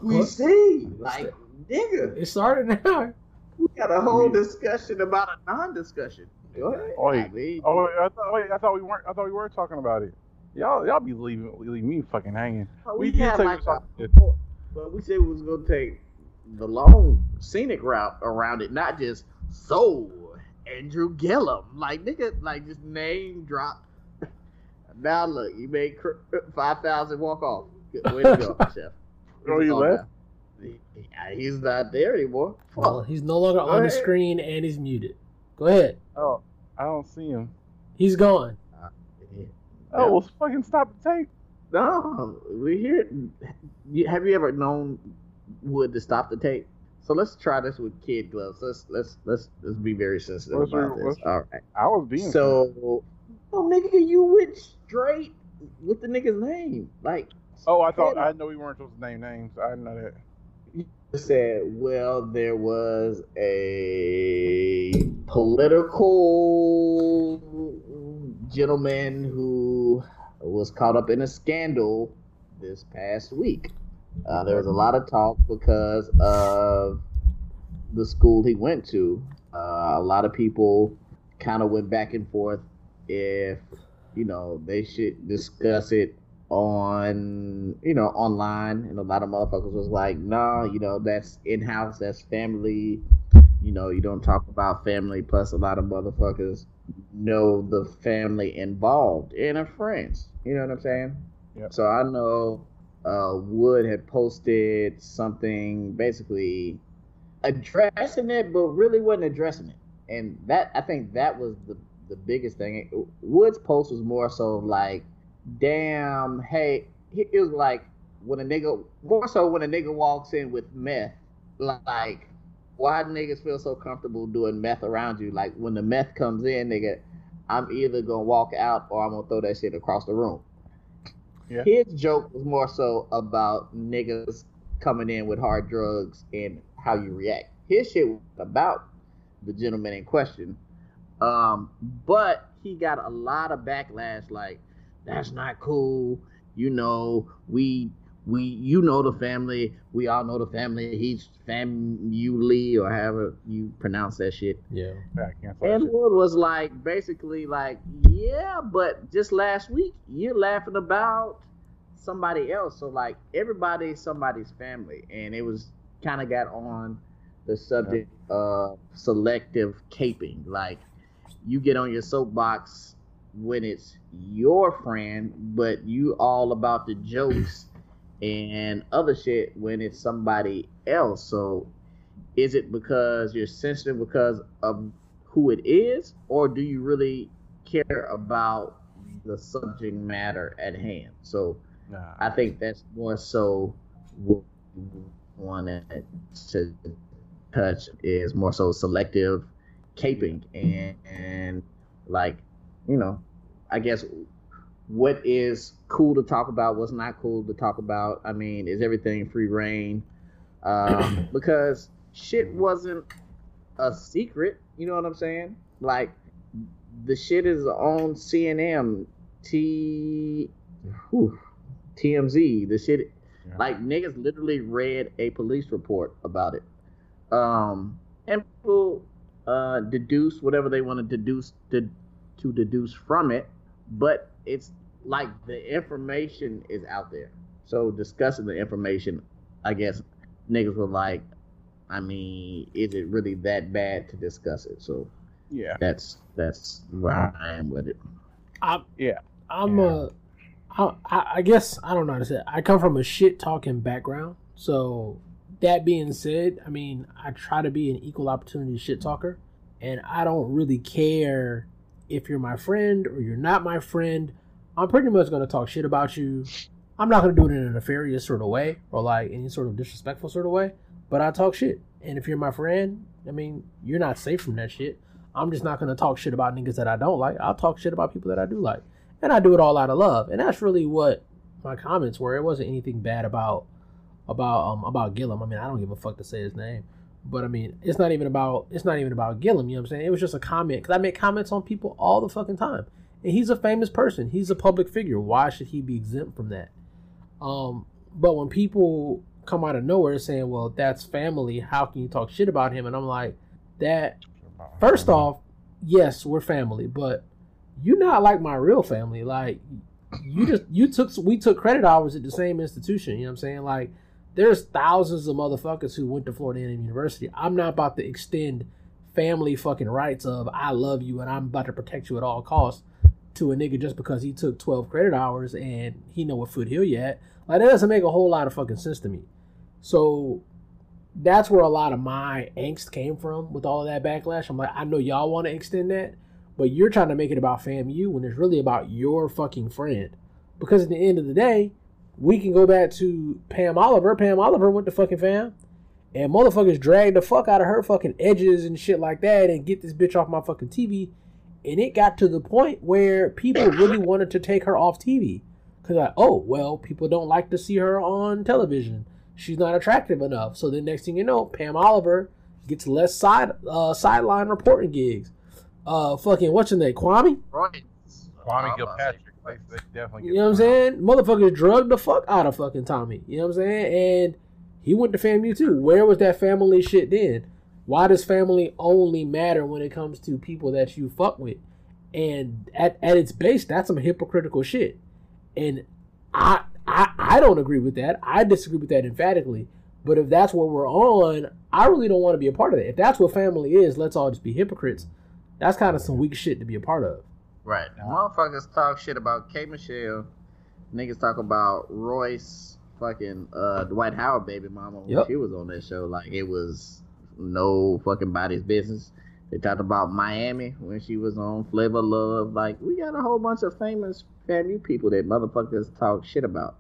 We What? see, like, nigga, It started now. we got a whole discussion about a non-discussion. Go oh, ahead. Oh, I mean, Oh, wait, I thought, wait, I thought we weren't. I thought we were talking about it. Y'all, y'all be leaving, leaving me fucking hanging. Oh, we, did had say we like a, talking but we said we was gonna take the long scenic route around it, not just so Andrew Gillum, like nigga, like just name drop. now look, you made cr- uh, five thousand walk off. Good way to go, chef. Oh, you He's left? gone now. He- uh, He's not there anymore. Well, he's no longer Go on the screen and he's muted. Go ahead. Oh, I don't see him. He's gone. Uh, oh, well, fucking stop the tape. No, we hear. you- Have you ever known Wood to stop the tape? So let's try this with kid gloves. Let's let's let's let's be very sensitive What's your- about this. what's- All right. I was being So, oh nigga, you went straight with the nigga's name. Like, Oh, I thought I know we weren't supposed to name names. I didn't know that. you said, well, there was a political gentleman who was caught up in a scandal this past week. Uh, there was a lot of talk because of the school he went to. Uh, a lot of people kind of went back and forth if you know they should discuss it on you know online and a lot of motherfuckers was like nah you know that's in-house that's family you know you don't talk about family plus a lot of motherfuckers know the family involved and are friends you know what i'm saying Yep. so i know uh wood had posted something basically addressing it but really wasn't addressing it and that i think that was the the biggest thing wood's post was more so like damn, hey, it was like when a nigga, more so when a nigga walks in with meth, like, why do niggas feel so comfortable doing meth around you? Like, when the meth comes in, nigga, I'm either gonna walk out or I'm gonna throw that shit across the room. Yeah. His joke was more so about niggas coming in with hard drugs and how you react. His shit was about the gentleman in question. Um, but he got a lot of backlash, like, that's not cool. You know, we we you know the family. We all know the family. He's family or however you pronounce that shit. Yeah. Yeah, I can't And shit. Wood was like basically like, yeah, but just last week you're laughing about somebody else. So like everybody's somebody's family, and it was kind of got on the subject of selective caping. Like you get on your soapbox when it's your friend, but you all about the jokes and other shit when it's somebody else. So is it because you're sensitive because of who it is, or do you really care about the subject matter at hand? So Nah. I think that's more so what we wanted to touch is more so selective caping and, and like you know I guess what is cool to talk about, what's not cool to talk about. I mean, is everything free rein? Um, because shit wasn't a secret. You know what I'm saying? Like the shit is on CNN, T, whew, TMZ. The shit, Yeah. like niggas literally read a police report about it. Um, and people uh, deduce whatever they want to deduce to, to deduce from it, but it's like the information is out there. So discussing the information, I guess niggas were like, I mean, is it really that bad to discuss it? So Yeah. that's that's where I am with it. I'm Yeah. I'm Yeah. uh I, I I guess I don't know how to say. It. I come from a shit talking background, so that being said, I mean I try to be an equal opportunity shit talker, and I don't really care if you're my friend or you're not my friend. I'm pretty much gonna talk shit about you. I'm not gonna do it in a nefarious sort of way or like any sort of disrespectful sort of way. but I talk shit. And if you're my friend, I mean, you're not safe from that shit. I'm just not gonna talk shit about niggas that I don't like. I'll talk shit about people that I do like, and I do it all out of love. And that's really what my comments were. It wasn't anything bad about about um about Gillum. I mean, I don't give a fuck to say his name, but I mean, it's not even about it's not even about Gillum. You know what I'm saying? It was just a comment because I make comments on people all the fucking time, and he's a famous person. He's a public figure. Why should he be exempt from that? Um, but when people come out of nowhere saying, "Well, that's family. How can you talk shit about him?" and I'm like, that First off, yes, we're family, but you're not like my real family. Like you just you took we took credit hours at the same institution. You know what I'm saying? Like there's thousands of motherfuckers who went to Florida A&M University. I'm not about to extend family fucking rights of I love you and I'm about to protect you at all costs to a nigga just because he took 12 credit hours and he know what foothill you at. Like that doesn't make a whole lot of fucking sense to me. So that's where a lot of my angst came from with all of that backlash. I'm like, I know y'all want to extend that, but you're trying to make it about FAMU when it's really about your fucking friend. Because at the end of the day, we can go back to Pam Oliver. Pam Oliver went to fucking fam. And motherfuckers dragged the fuck out of her fucking edges and shit like that and get this bitch off my fucking TV. And it got to the point where people really wanted to take her off TV. Because, like, oh, well, people don't like to see her on television she's not attractive enough. So the next thing you know, Pam Oliver gets less side uh, sideline reporting gigs. Uh, fucking what's her name, Kwame? Right. Kwame Kilpatrick. They definitely You know what I'm saying? Motherfuckers drugged the fuck out of fucking Tommy. You know what I'm saying? And he went to FAMU too. Where was that family shit then? Why does family only matter when it comes to people that you fuck with? And at, at its base, that's some hypocritical shit. And I I, I don't agree with that. I disagree with that emphatically. But if that's what we're on, I really don't want to be a part of that. If that's what family is, let's all just be hypocrites. That's kind of some weak shit to be a part of. Right. Motherfuckers talk shit about K Michelle. Niggas talk about Royce, fucking uh, Dwight Howard baby mama when Yep. she was on that show. Like it was no fucking body's business. They talked about Miami when she was on Flavor Love. Like we got a whole bunch of famous FAMU people that motherfuckers talk shit about.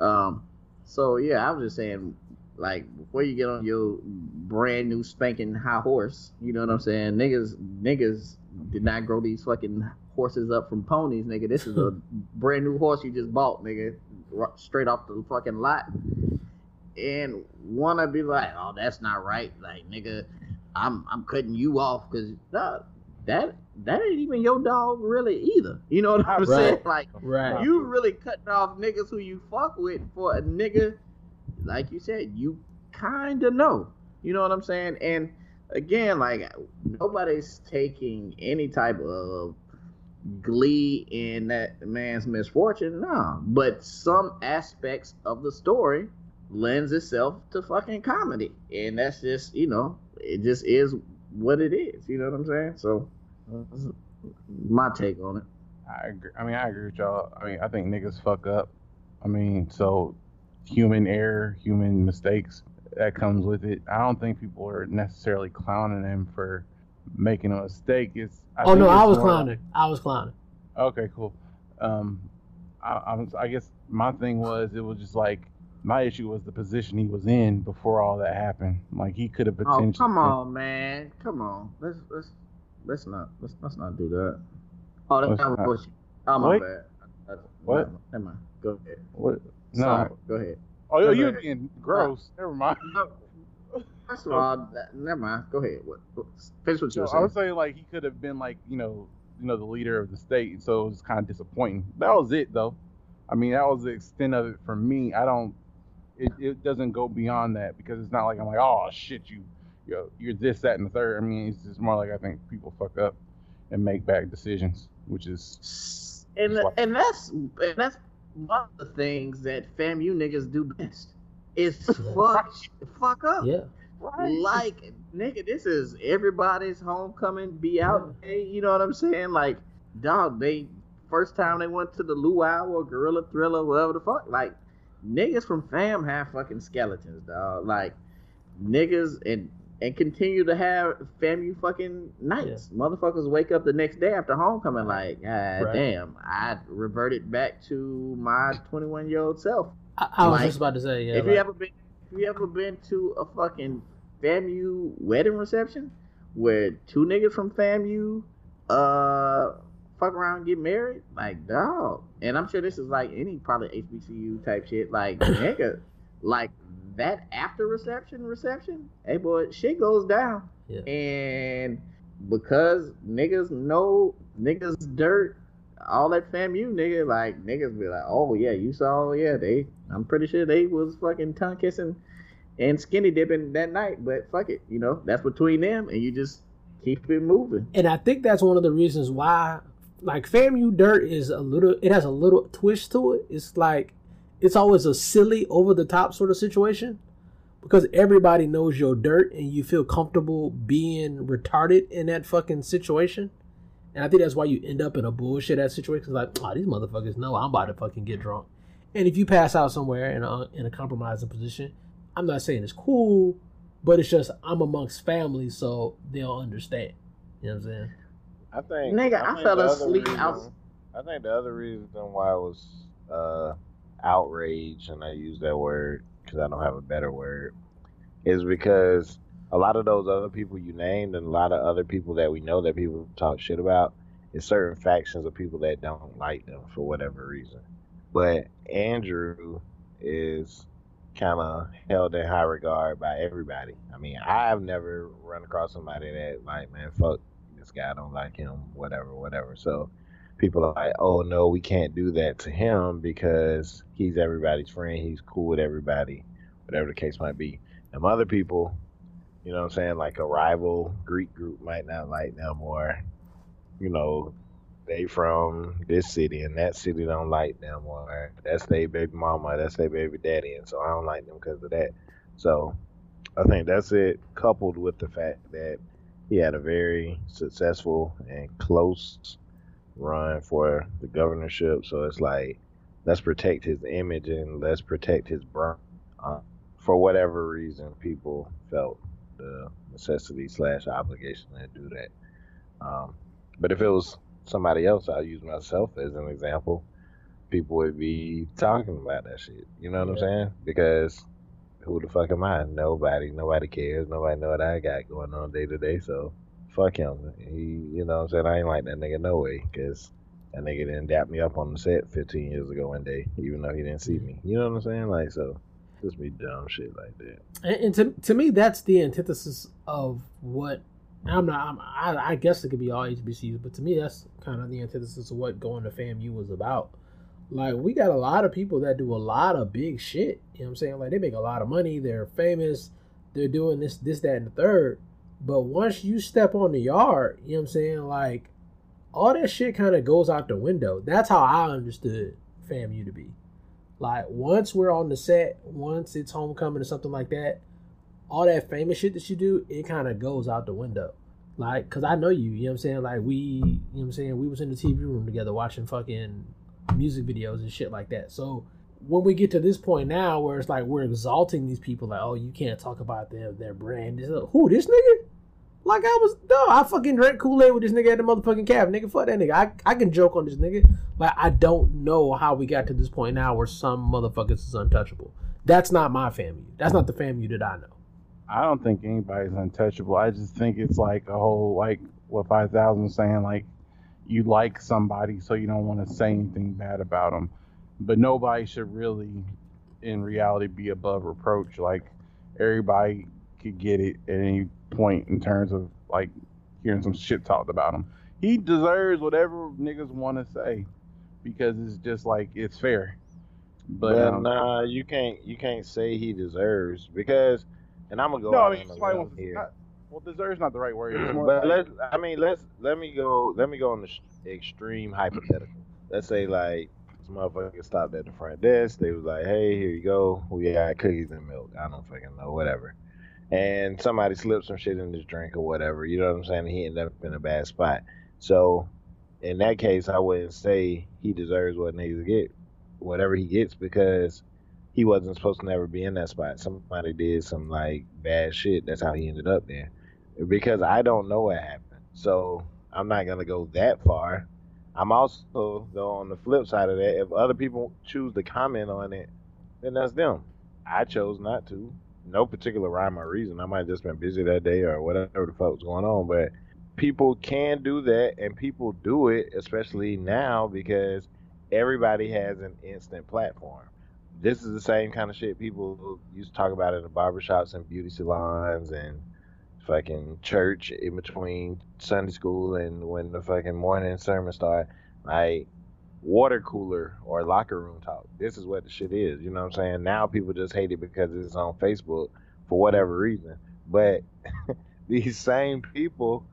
Um, so yeah, I was just saying, like before you get on your brand new spanking high horse, you know what I'm saying? Niggas, niggas did not grow these fucking horses up from ponies, nigga. This is a brand new horse you just bought, nigga, straight off the fucking lot. And wanna be like, oh, that's not right, like nigga. I'm I'm cutting you off because that that ain't even your dog really either. You know what I'm Right. saying? Like Right. you really cutting off niggas who you fuck with for a nigga, like you said, you kind of know. You know what I'm saying? And again, like nobody's taking any type of glee in that man's misfortune, no. But some aspects of the story lends itself to fucking comedy, and that's just you know, it just is what it is. You know what I'm saying? So, my take on it. I agree. I mean, I agree with y'all. I mean, I think niggas fuck up. I mean, so human error, human mistakes that comes with it. I don't think people are necessarily clowning him for making a mistake. It's I oh think no, I was more- clowning. I was clowning. Okay, cool. Um, I, I, was, I guess my thing was it was just like my issue was the position he was in before all that happened. Like he could have Oh potentially. come on, man, come on. Let's let's let's not let's let's not do that. Oh, that's Let's not not. bullshit. Oh my What? bad. What? Never mind. Go ahead. What? No. Sorry. Go ahead. Oh, No, you're being gross. Never mind. No. First of all, that- never mind. Go ahead. What? what- Finish what you So were I saying. would say like he could have been like you know you know the leader of the state, so it was kind of disappointing. That was it though. I mean that was the extent of it for me. I don't. It, it doesn't go beyond that because it's not like I'm like oh shit you you know, you're this that and the third. I mean it's just more like I think people fuck up and make bad decisions, which is and It's like- and that's and that's one of the things that FAMU niggas do best is fuck fuck up. Yeah. Like nigga, this is everybody's homecoming be out day. You know what I'm saying? Like dog, they first time they went to the luau or gorilla thriller, whatever the fuck. Like niggas from fam have fucking skeletons, dog. Like niggas and and continue to have FAMU fucking nights. Motherfuckers wake up the next day after homecoming like, God Right. damn, I reverted back to my 21 year old self. I, I was just about to say, yeah. if like- you ever been, if you ever been to a fucking FAMU wedding reception where two niggas from FAMU uh fuck around and get married? Like, dog. And I'm sure this is like any probably HBCU type shit. Like, nigga, like that after reception, reception, hey boy, shit goes down. Yeah. And because niggas know niggas dirt, all that FAMU nigga, like niggas be like, oh yeah, you saw, yeah, they, I'm pretty sure they was fucking tongue kissing and skinny dipping that night, but fuck it, you know, that's between them, and you just keep it moving. And I think that's one of the reasons why, like, FAMU dirt is a little, it has a little twist to it. It's like, it's always a silly, over the top sort of situation because everybody knows your dirt and you feel comfortable being retarded in that fucking situation. And I think that's why you end up in a bullshit ass situation. Like, oh, these motherfuckers know I'm about to fucking get drunk. And if you pass out somewhere in a, in a compromising position, I'm not saying it's cool, but it's just I'm amongst family, so they'll understand. You know what I'm saying? I think Nigga, I think fell the other asleep reason- out- I think the other reason why I was uh, outraged, and I use that word because I don't have a better word, is because a lot of those other people you named, and a lot of other people that we know that people talk shit about, is certain factions of people that don't like them for whatever reason. But Andrew is kind of held in high regard by everybody. I mean, I've never run across somebody that like, man, fuck this guy, I don't like him, whatever, whatever. So people are like, oh no, we can't do that to him because he's everybody's friend, he's cool with everybody, whatever the case might be. And other people, you know what I'm saying, like a rival Greek group might not like them or, you know, they from this city and that city don't like them or that's their baby mama, that's their baby daddy, and so I don't like them because of that. So I think that's it, coupled with the fact that he had a very successful and close run for the governorship. So it's like, let's protect his image and let's protect his brand. Uh, for whatever reason, people felt the necessity slash obligation to do that. Um, but if it was somebody else, I'll use myself as an example. People would be talking about that shit. You know what I'm saying? Because who the fuck am I? Nobody. Nobody cares. Nobody know what I got going on day to day. So fuck him. He, you know what I'm saying? I ain't like that nigga no way. Because that nigga didn't dap me up on the set 15 years ago one day, even though he didn't see me. You know what I'm saying? Like, so just be dumb shit like that. And, and to to me, that's the antithesis of what. I'm not. I'm, I, I guess it could be all HBCUs, but to me, that's kind of the antithesis of what going to FAMU was about. Like we got a lot of people that do a lot of big shit. You know what I'm saying? Like they make a lot of money. They're famous. They're doing this, this, that, and the third. But once you step on the yard, you know what I'm saying? Like all that shit kind of goes out the window. That's how I understood FAMU to be. Like once we're on the set, once it's homecoming or something like that, all that famous shit that you do, it kind of goes out the window. Like, cause I know you, you know what I'm saying? Like we, you know what I'm saying? We was in the TV room together watching fucking music videos and shit like that. So when we get to this point now, where it's like we're exalting these people, like, oh, you can't talk about their their brand. This, who this nigga? Like I was, no, I fucking drank Kool Aid with this nigga at the motherfucking cab, nigga. Fuck that nigga. I, I can joke on this nigga. Like I don't know how we got to this point now where some motherfuckers is untouchable. That's not my family. That's not the family that I know. I don't think anybody's untouchable. I just think it's like a whole like what five thousand saying like you like somebody so you don't want to say anything bad about them, but nobody should really, in reality, be above reproach. Like everybody could get it at any point in terms of like hearing some shit talked about him. He deserves whatever niggas want to say because it's just like it's fair. But But um, nah, you can't you can't say he deserves because, and I'm gonna go no, I mean on somebody wants here. Not, well, deserves not the right word. But like- let's I mean let's let me go let me go on the sh- extreme hypothetical. Let's say like this motherfucker stopped at the front desk. They was like, "Hey, here you go. We got cookies and milk. I don't fucking know, whatever." And somebody slipped some shit in his drink or whatever. You know what I'm saying? He ended up in a bad spot. So in that case, I wouldn't say he deserves what niggas get, whatever he gets, because he wasn't supposed to never be in that spot. Somebody did some like bad shit. That's how he ended up there. Because I don't know what happened, so I'm not gonna go that far. I'm also though on the flip side of that, if other people choose to comment on it, then that's them. I chose not to. no particular rhyme or reason. I might have just been busy that day or whatever the fuck was going on. But people can do that, and people do it, especially now because everybody has an instant platform. This is the same kind of shit people used to talk about in the barbershops and beauty salons and fucking church in between Sunday school and when the fucking morning sermon start. Like water cooler or locker room talk. This is what the shit is. You know what I'm saying? Now people just hate it because it's on Facebook for whatever reason. But these same people,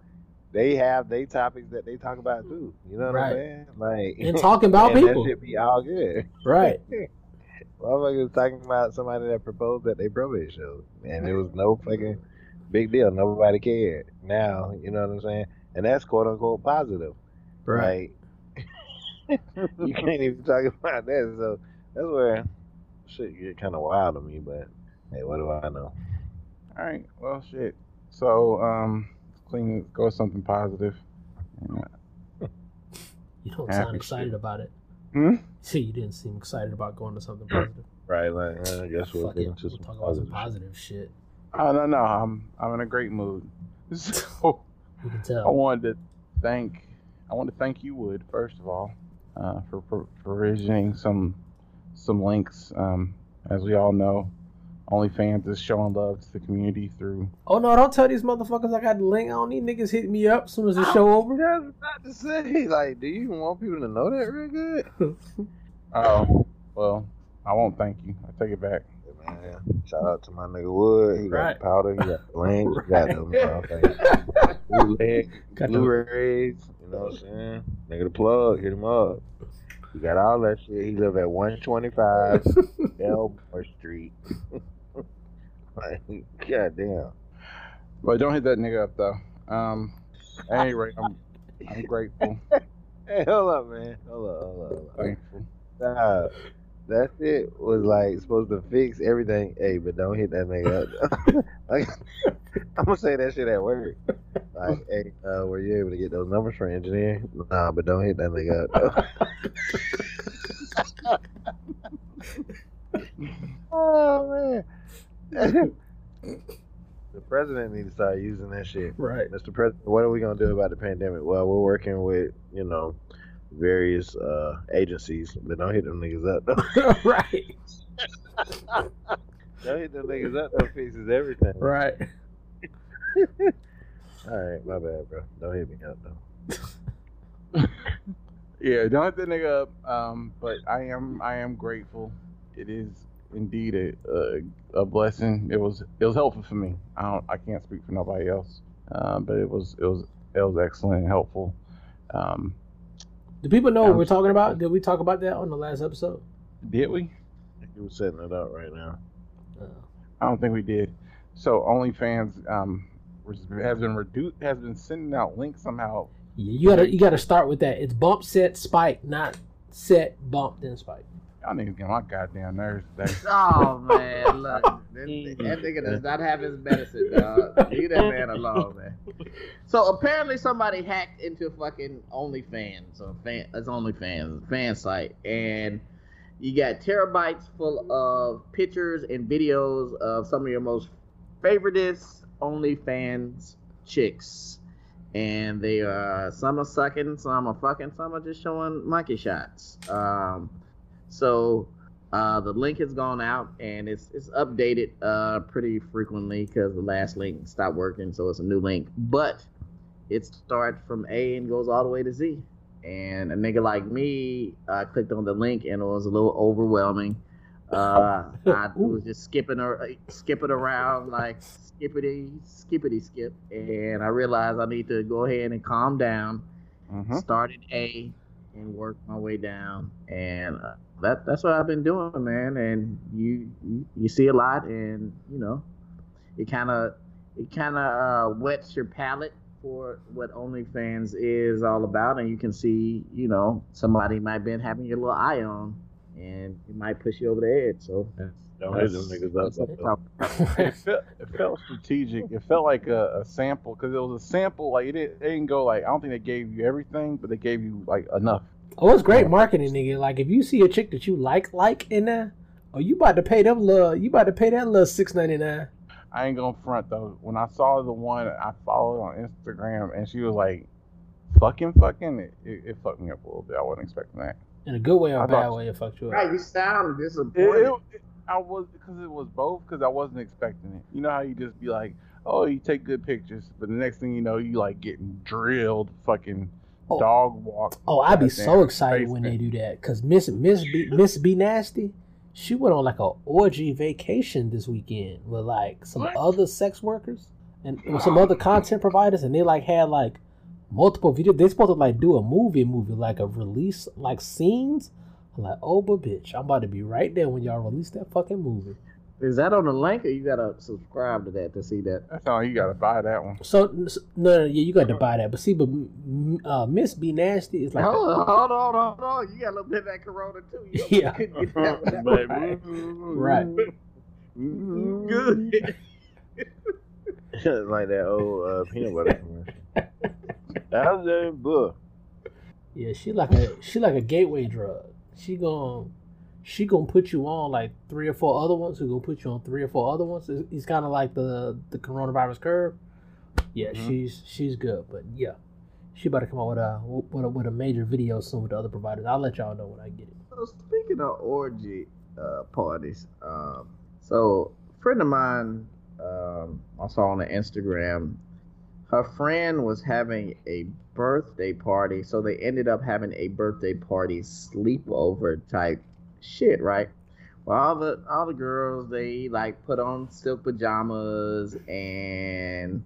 they have they topics that they talk about too. You know what Right. I'm saying? Like And talking about people. That shit be all good. Right. Motherfuckers talking about somebody that proposed at their probate show, and it was no fucking big deal. Nobody cared. Now, you know what I'm saying? And that's quote unquote positive. Right. Like, you can't even talk about that. So that's where shit get kind of wild to me. But hey, what do I know? All right. Well, shit. So, um, clean. Go with something positive. Yeah. You don't sound excited about it. Hmm? See, you didn't seem excited about going to something positive. Right? Like, uh, I guess we'll get into We'll some talk about some positive. shit. Oh no, no. I'm I'm in a great mood. So You can I wanted to thank I want to thank you, Wood, first of all, uh, for pro- provisioning some some links. Um, as we all know, OnlyFans is showing love to the community through. Oh no, don't tell these motherfuckers I got the link. I don't need niggas hitting me up as soon as the show over. I was about to say, like, do you even want people to know that real good? Oh, well, I won't thank you. I take it back. Man, shout out to my nigga Wood. He got Right. the powder, he got the link, he got them motherfucking bootleg, Got the- Blu-rays. You know what I'm saying? Nigga the plug, hit him up. He got all that shit. He live at 125 Elmore Street. like, goddamn. But don't hit that nigga up though. Um, at any rate, I'm I'm grateful, Hey, hold up, man. Hold up, hold up, hold up. thankful. Nah, that shit was like supposed to fix everything. Hey, but don't hit that nigga up. like, I'm gonna say that shit at work. Like, hey, uh, were you able to get those numbers from engineer? Nah, but don't hit that nigga up. oh man. the president needs to start using that shit. Right. Mr. President, what are we gonna do about the pandemic? Well, we're working with, you know, various uh agencies, but don't hit them niggas up though. right. don't hit them niggas up though fixes everything. Right. All right, my bad, bro. Don't hit me up though. Yeah, don't hit the nigga up. Um, but I am I am grateful. It is indeed a, a a blessing. It was it was helpful for me. I don't I can't speak for nobody else. Um, but it was it was it was excellent and helpful. Um, Do people know what we're talking about? Did we talk about that on the last episode? did we? You was setting it up right now. Uh, I don't think we did. So OnlyFans um has been reduced has been sending out links somehow. you gotta you gotta start with that. It's bump set spike, not set bump then spike. Y'all niggas get my goddamn nerves today. Oh man, look, that, that nigga does not have his medicine, dog. Leave that man alone, man. So apparently somebody hacked into a fucking OnlyFans or fan, it's OnlyFans fan site, and you got terabytes full of pictures and videos of some of your most favoritist OnlyFans chicks, and they are some are sucking, some are fucking, some are just showing monkey shots. Um, so uh, the link has gone out and it's it's updated uh, pretty frequently because the last link stopped working, so it's a new link. But it starts from A and goes all the way to Z. And a nigga like me, I clicked on the link and it was a little overwhelming. Uh, I was just skipping or skipping around like skippity skippity skip, and I realized I need to go ahead and calm down hmm start at A and work my way down, and uh, that that's what I've been doing, man. And you you, you see a lot, and you know, it kind of it kind of uh, whets your palate for what OnlyFans is all about, and you can see, you know, somebody might been having your little eye on, and it might push you over the edge. So Don't hit them niggas up. though. It felt, it felt strategic. It felt like a, a sample because it was a sample. Like it didn't, they didn't go like I don't think they gave you everything, but they gave you like enough. Oh, it's great marketing, nigga. Like if you see a chick that you like, like in there, Oh, you about to pay them little? You about to pay that little six ninety nine? I ain't gonna front though. When I saw the one I followed on Instagram and she was like, "Fucking, fucking," it, it, it fucked me up a little bit. I wasn't expecting that. In a good way or I a bad thought- way, it fucked you up. Right, you sound It, disappointed. it, it- I was because it was both because I wasn't expecting it. You know how you just be like, "Oh, you take good pictures," but the next thing you know, you like getting drilled, fucking Oh. dog walk. Oh, I'd be so excited when they do that. Cause Miss Miss B, Miss B Nasty, she went on like a orgy vacation this weekend with like some What? other sex workers and with some other content providers, and they like had like multiple videos. They supposed to like do a movie, movie like a release like scenes. I'm like, oh, but bitch, I'm about to be right there when y'all release that fucking movie. Is that on the link, or you gotta subscribe to that to see that? That's how you gotta buy that one. So no, no, yeah, you got to buy that. But see, but uh, Miss B Nasty is like, hold on, hold on, hold on. You got a little bit of that Corona too. You Yeah. couldn't get that one. Right. Good. like that old uh, peanut butter commercial. That's a book. Yeah, she like a she like a gateway drug. She gon' she gonna put you on like three or four other ones. Who gonna put you on three or four other ones? It's, it's kind of like the the coronavirus curve. Yeah, Mhm. she's she's good, but yeah, she about to come out with a with a, with a major video soon with the other providers. I'll let y'all know when I get it. So speaking of orgy uh, parties, um, so a friend of mine um, I saw on the Instagram, her friend was having a birthday party, so they ended up having a birthday party sleepover type shit, right? Well, all the all the girls they like put on silk pajamas and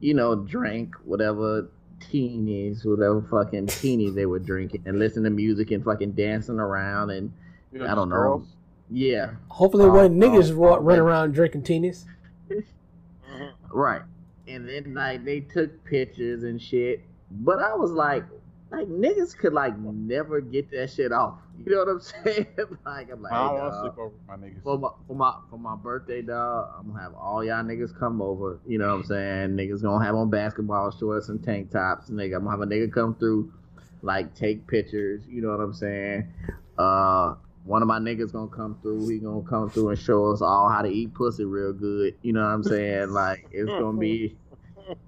you know drank whatever teenies, whatever fucking teenies they were drinking, and listen to music and fucking dancing around and You I don't know. girls? yeah, Hopefully, when Uh, niggas uh, ru- uh, running around drinking teenies. right. And then like they took pictures and shit, but I was like, like niggas could like never get that shit off. You know what I'm saying? like I'm like, I don't hey, want to dawg, sleep over my niggas. for my for my for my birthday, dog, I'm gonna have all y'all niggas come over. You know what I'm saying? Niggas gonna have on basketball shorts and tank tops. Nigga, I'm gonna have a nigga come through, like take pictures. You know what I'm saying? Uh, one of my niggas gonna come through. He gonna come through and show us all how to eat pussy real good. You know what I'm saying? Like it's gonna be.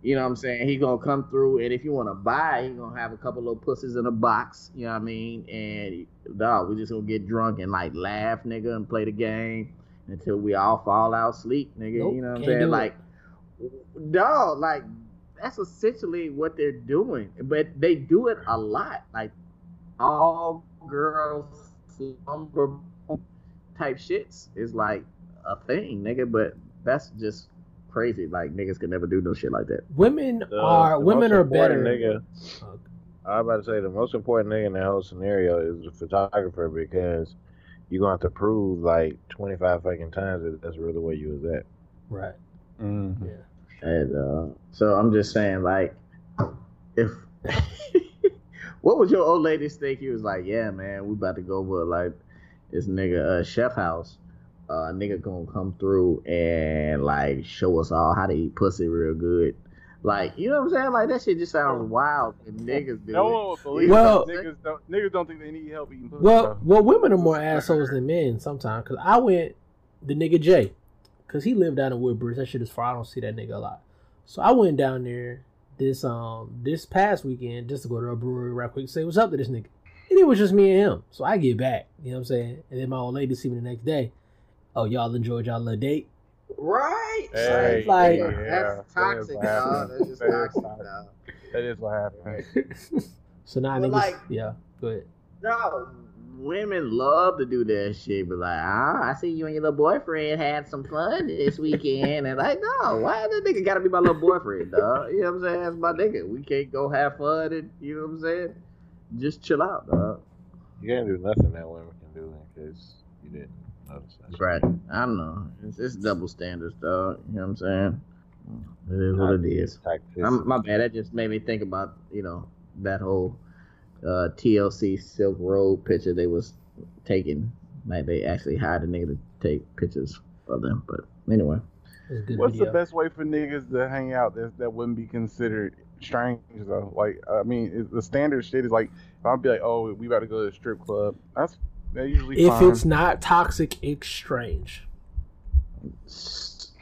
You know what I'm saying? He gonna come through, and if you want to buy, he gonna have a couple little pussies in a box. You know what I mean? And dog, we just gonna get drunk and like laugh, nigga, and play the game until we all fall out sleep, nigga. Nope, you know what I'm saying? it. Like, dog, like that's essentially what they're doing, but they do it a lot. Like all girls slumber type shits is like a thing, nigga. But that's just crazy. Like niggas could never do no shit like that. Women The- are the women are important better. Nigga, I was about to say the most important nigga in that whole scenario is the photographer because you're gonna have to prove like 25 fucking times that that's really where you was at. Right. Mhm. Yeah. And uh, so I'm just saying, like, if what was your old lady's think? He was like, yeah, man, we about to go over like this nigga uh, chef house. Uh, nigga gonna come through and like show us all how to eat pussy real good. Like, you know what I'm saying? Like that shit just sounds wild. And niggas do No it. one would believe Well- it. Niggas don't, niggas don't think they need help eating pussy. Well, though. well, women are more assholes than men sometimes. Cause I went the nigga Jay, cause he lived down in Woodbridge. That shit is far. I don't see that nigga a lot. So I went down there this um this past weekend just to go to a brewery right quick, say what's up to this nigga, and it was just me and him. So I get back, you know what I'm saying, and then my old lady see me the next day. Oh, y'all enjoyed y'all little date? Right? Hey, like- that's yeah, toxic, that is what dog. That's just That is toxic, toxic. dog. That is what happened. so now Well, niggas, like- yeah, good. No, women love to do that shit, but like, ah, I see you and your little boyfriend had some fun this weekend, and like, no, why that nigga gotta be my little boyfriend, dog? You know what I'm saying? That's my nigga. We can't go have fun, and you know what I'm saying? Just chill out, dog. You can't do nothing that women can do in case you didn't notice that. Right. I don't know. It's, it's double standards, dog. You know what I'm saying? It is what it is. I'm, my bad. That just made me think about you know that whole uh, TLC Silk Road picture they was taking. Like they actually hired a nigga to take pictures of them. But anyway, It's a good What's video. the best way for niggas to hang out that that wouldn't be considered strange though? Like, I mean, it, the standard shit is like, if I'd be like, oh, we about to go to the strip club. That's They're usually If fine. it's not toxic, it's strange. it's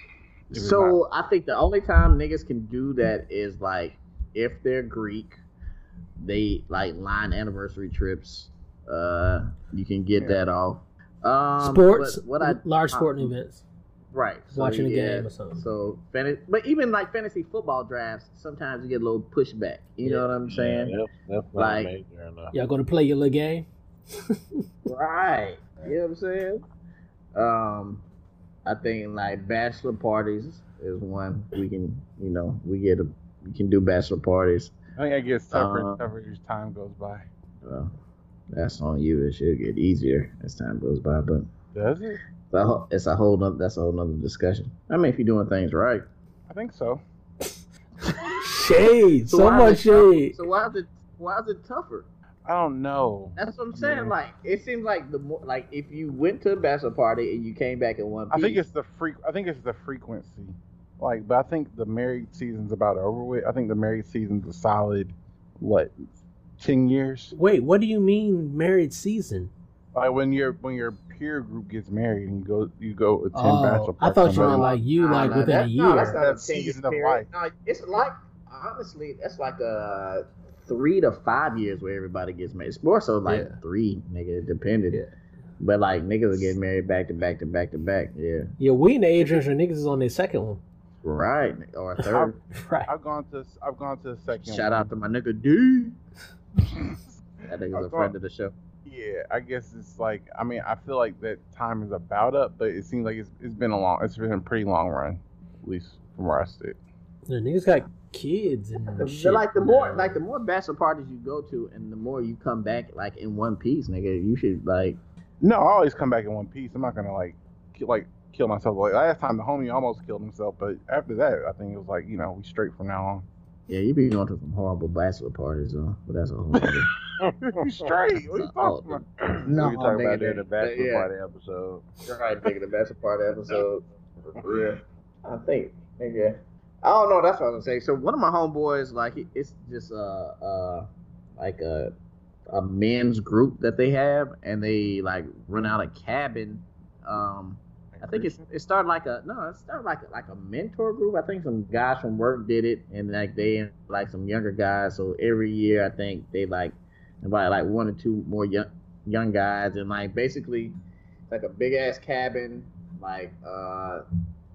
So I think the only time niggas can do that is like if they're Greek, they like line anniversary trips. Uh, you can get Yeah. that off. Um, Sports, what I large sporting events. right so, watching a yeah, game or something. So fantasy, but even like fantasy football drafts, sometimes you get a little pushback. You know what I'm saying? Yeah, that's, that's Like- major enough. Y'all going to play your little game? Right. You know what I'm saying? Um, I think like bachelor parties is one we can, you know, we get a, we can do bachelor parties. I think it gets tougher Uh, and tougher as time goes by. Well, that's on you. It should get easier as time goes by, but Does it? it's a, whole- it's a whole nother, that's a whole nother discussion. I mean, if you're doing things right. I think so. Shade. So, why much is tough- shade. So why is it why is it tougher? I don't know. That's what I'm saying. Yeah. Like it seems like the more like if you went to a bachelor party and you came back in one piece. I think it's the freq. I think it's the frequency. Like, but I think the married season's about over with. I think the married season's a solid, what, ten years? Wait, what do you mean married season? Like when your when your peer group gets married and you go you go attend Oh, bachelor I thought you somebody- meant like you, like nah, within that- a No, that's year. not That a 10 season of life. No, it's like honestly, that's like a three to five years where everybody gets married. It's more so like Yeah. three, nigga, depending. Yeah. But like niggas are getting married back to back to back to back. Yeah, Yeah, we in the age range where niggas is on their second one. right. Or a third. Right. I've gone to I've gone to the second. Shout one. out to my nigga D. That nigga's a I've friend gone- of the show. Yeah, I guess it's like I mean I feel like that time is about up, but it seems like it's it's been a long it's been a pretty long run, at least from where I sit. The niggas got kids and The- shit. like the more now. like the more bachelor parties you go to, and the more you come back like in one piece, nigga. You should like No, I always come back in one piece. I'm not gonna like kill, like kill myself. Like last time, the homie almost killed himself, but after that, I think it was like you know we straight from now on. yeah, you be going to some horrible bachelor parties, though. But that's a whole other. we straight. What you talking about? No, we talking about nigga, that in the bachelor yeah. party episode. You're right, nigga. The bachelor party episode. Yeah, I think, nigga. I don't know. That's what I was gonna say. So one of my homeboys, like, it's just uh uh like a a men's group that they have, and they like run out a cabin. Um, I think it's it started like a no, it started like a, like a mentor group. I think some guys from work did it, and like they like some younger guys. So every year, I think they like invite like one or two more young young guys, and like basically like a big ass cabin. Like uh,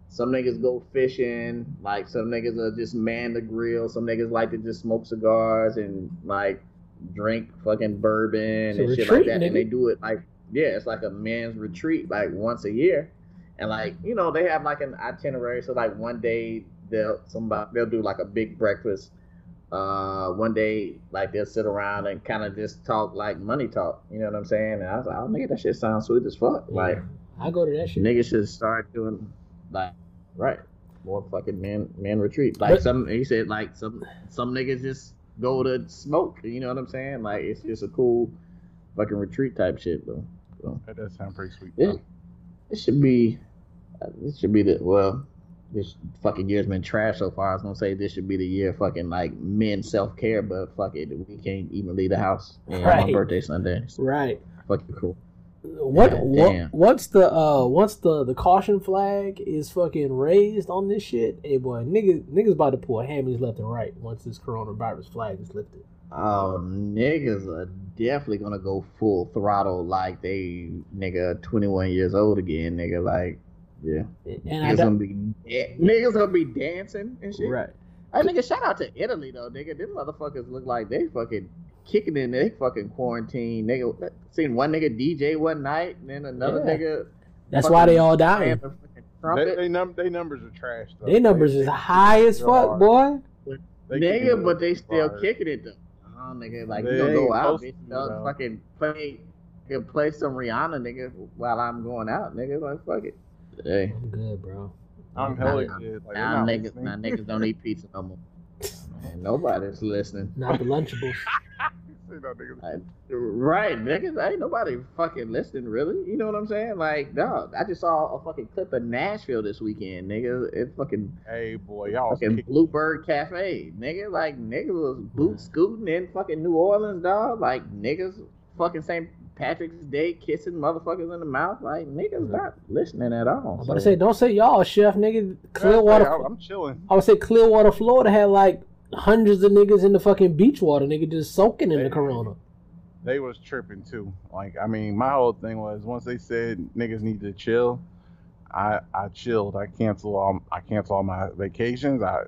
some niggas go fishing. Like some niggas are just man the grill. Some niggas like to just smoke cigars and like drink fucking bourbon and shit like that. nigga. And they do it like yeah, it's like a men's retreat like once a year. And like you know they have like an itinerary. So like one day they'll somebody they'll do like a big breakfast. Uh, one day like they'll sit around and kind of just talk like money talk. You know what I'm saying? And I was like, oh nigga, that shit sounds sweet as fuck. Like I go to that shit. niggas should start doing like right more fucking man man retreat. Like But- some he said like some some niggas just go to smoke. You know what I'm saying? Like it's just a cool fucking retreat type shit though. So That does sound pretty sweet. it, it should be this should be the well. This fucking year's been trash so far. I was gonna say this should be the year fucking like men self care, but fuck it, we can't even leave the house. And My birthday Sunday. So Right. fucking cool. What, God what the uh once the the caution flag is fucking raised on this shit, hey boy, niggas niggas about to pull hammies left and right once this coronavirus flag is lifted. Oh, niggas are definitely gonna go full throttle like they nigga 21 years old again, nigga. Like, yeah, And niggas gonna be da- niggas gonna be dancing and shit. right. Hey, nigga, shout out to Italy though, nigga. Them motherfuckers look like they fucking kicking in they fucking quarantine. Nigga, seen one nigga DJ one night, and then another Yeah. nigga. That's why they all playing dying. They, they, num- they numbers are trash. Though. Their numbers They- is they- high as fuck, are. boy. They nigga, but they still Fire. kicking it though. Oh, nigga, like They you gonna ain't go out, supposed bitch, to, uh, fucking play, can play some Rihanna, nigga, while I'm going out, nigga. Like fuck it. Hey, I'm good, bro. I'm Nah, hella nah, good. Like, now I'm niggas, listening. now niggas don't eat pizza no more. Man, nobody's listening. Not the Lunchables. See, no, niggas- Like, right, niggas, ain't nobody fucking listening, really. You know what I'm saying? Like, dog, I just saw a fucking clip of Nashville this weekend, nigga. It fucking Hey, boy, y'all fucking kick- Bluebird Cafe, nigga. Like niggas was boot mm. scooting in fucking New Orleans, dog. Like niggas fucking St. Patrick's Day kissing motherfuckers in the mouth. Like niggas mm. not listening at all. I'm about to say, don't say y'all, chef, nigga. Clearwater. I'm, I'm chilling. I would say Clearwater, Florida had like hundreds of niggas in the fucking beach water, nigga, just soaking in the corona. They was tripping too. Like, I mean, my whole thing was once they said niggas need to chill, I I chilled. I cancel all I cancel all my vacations. I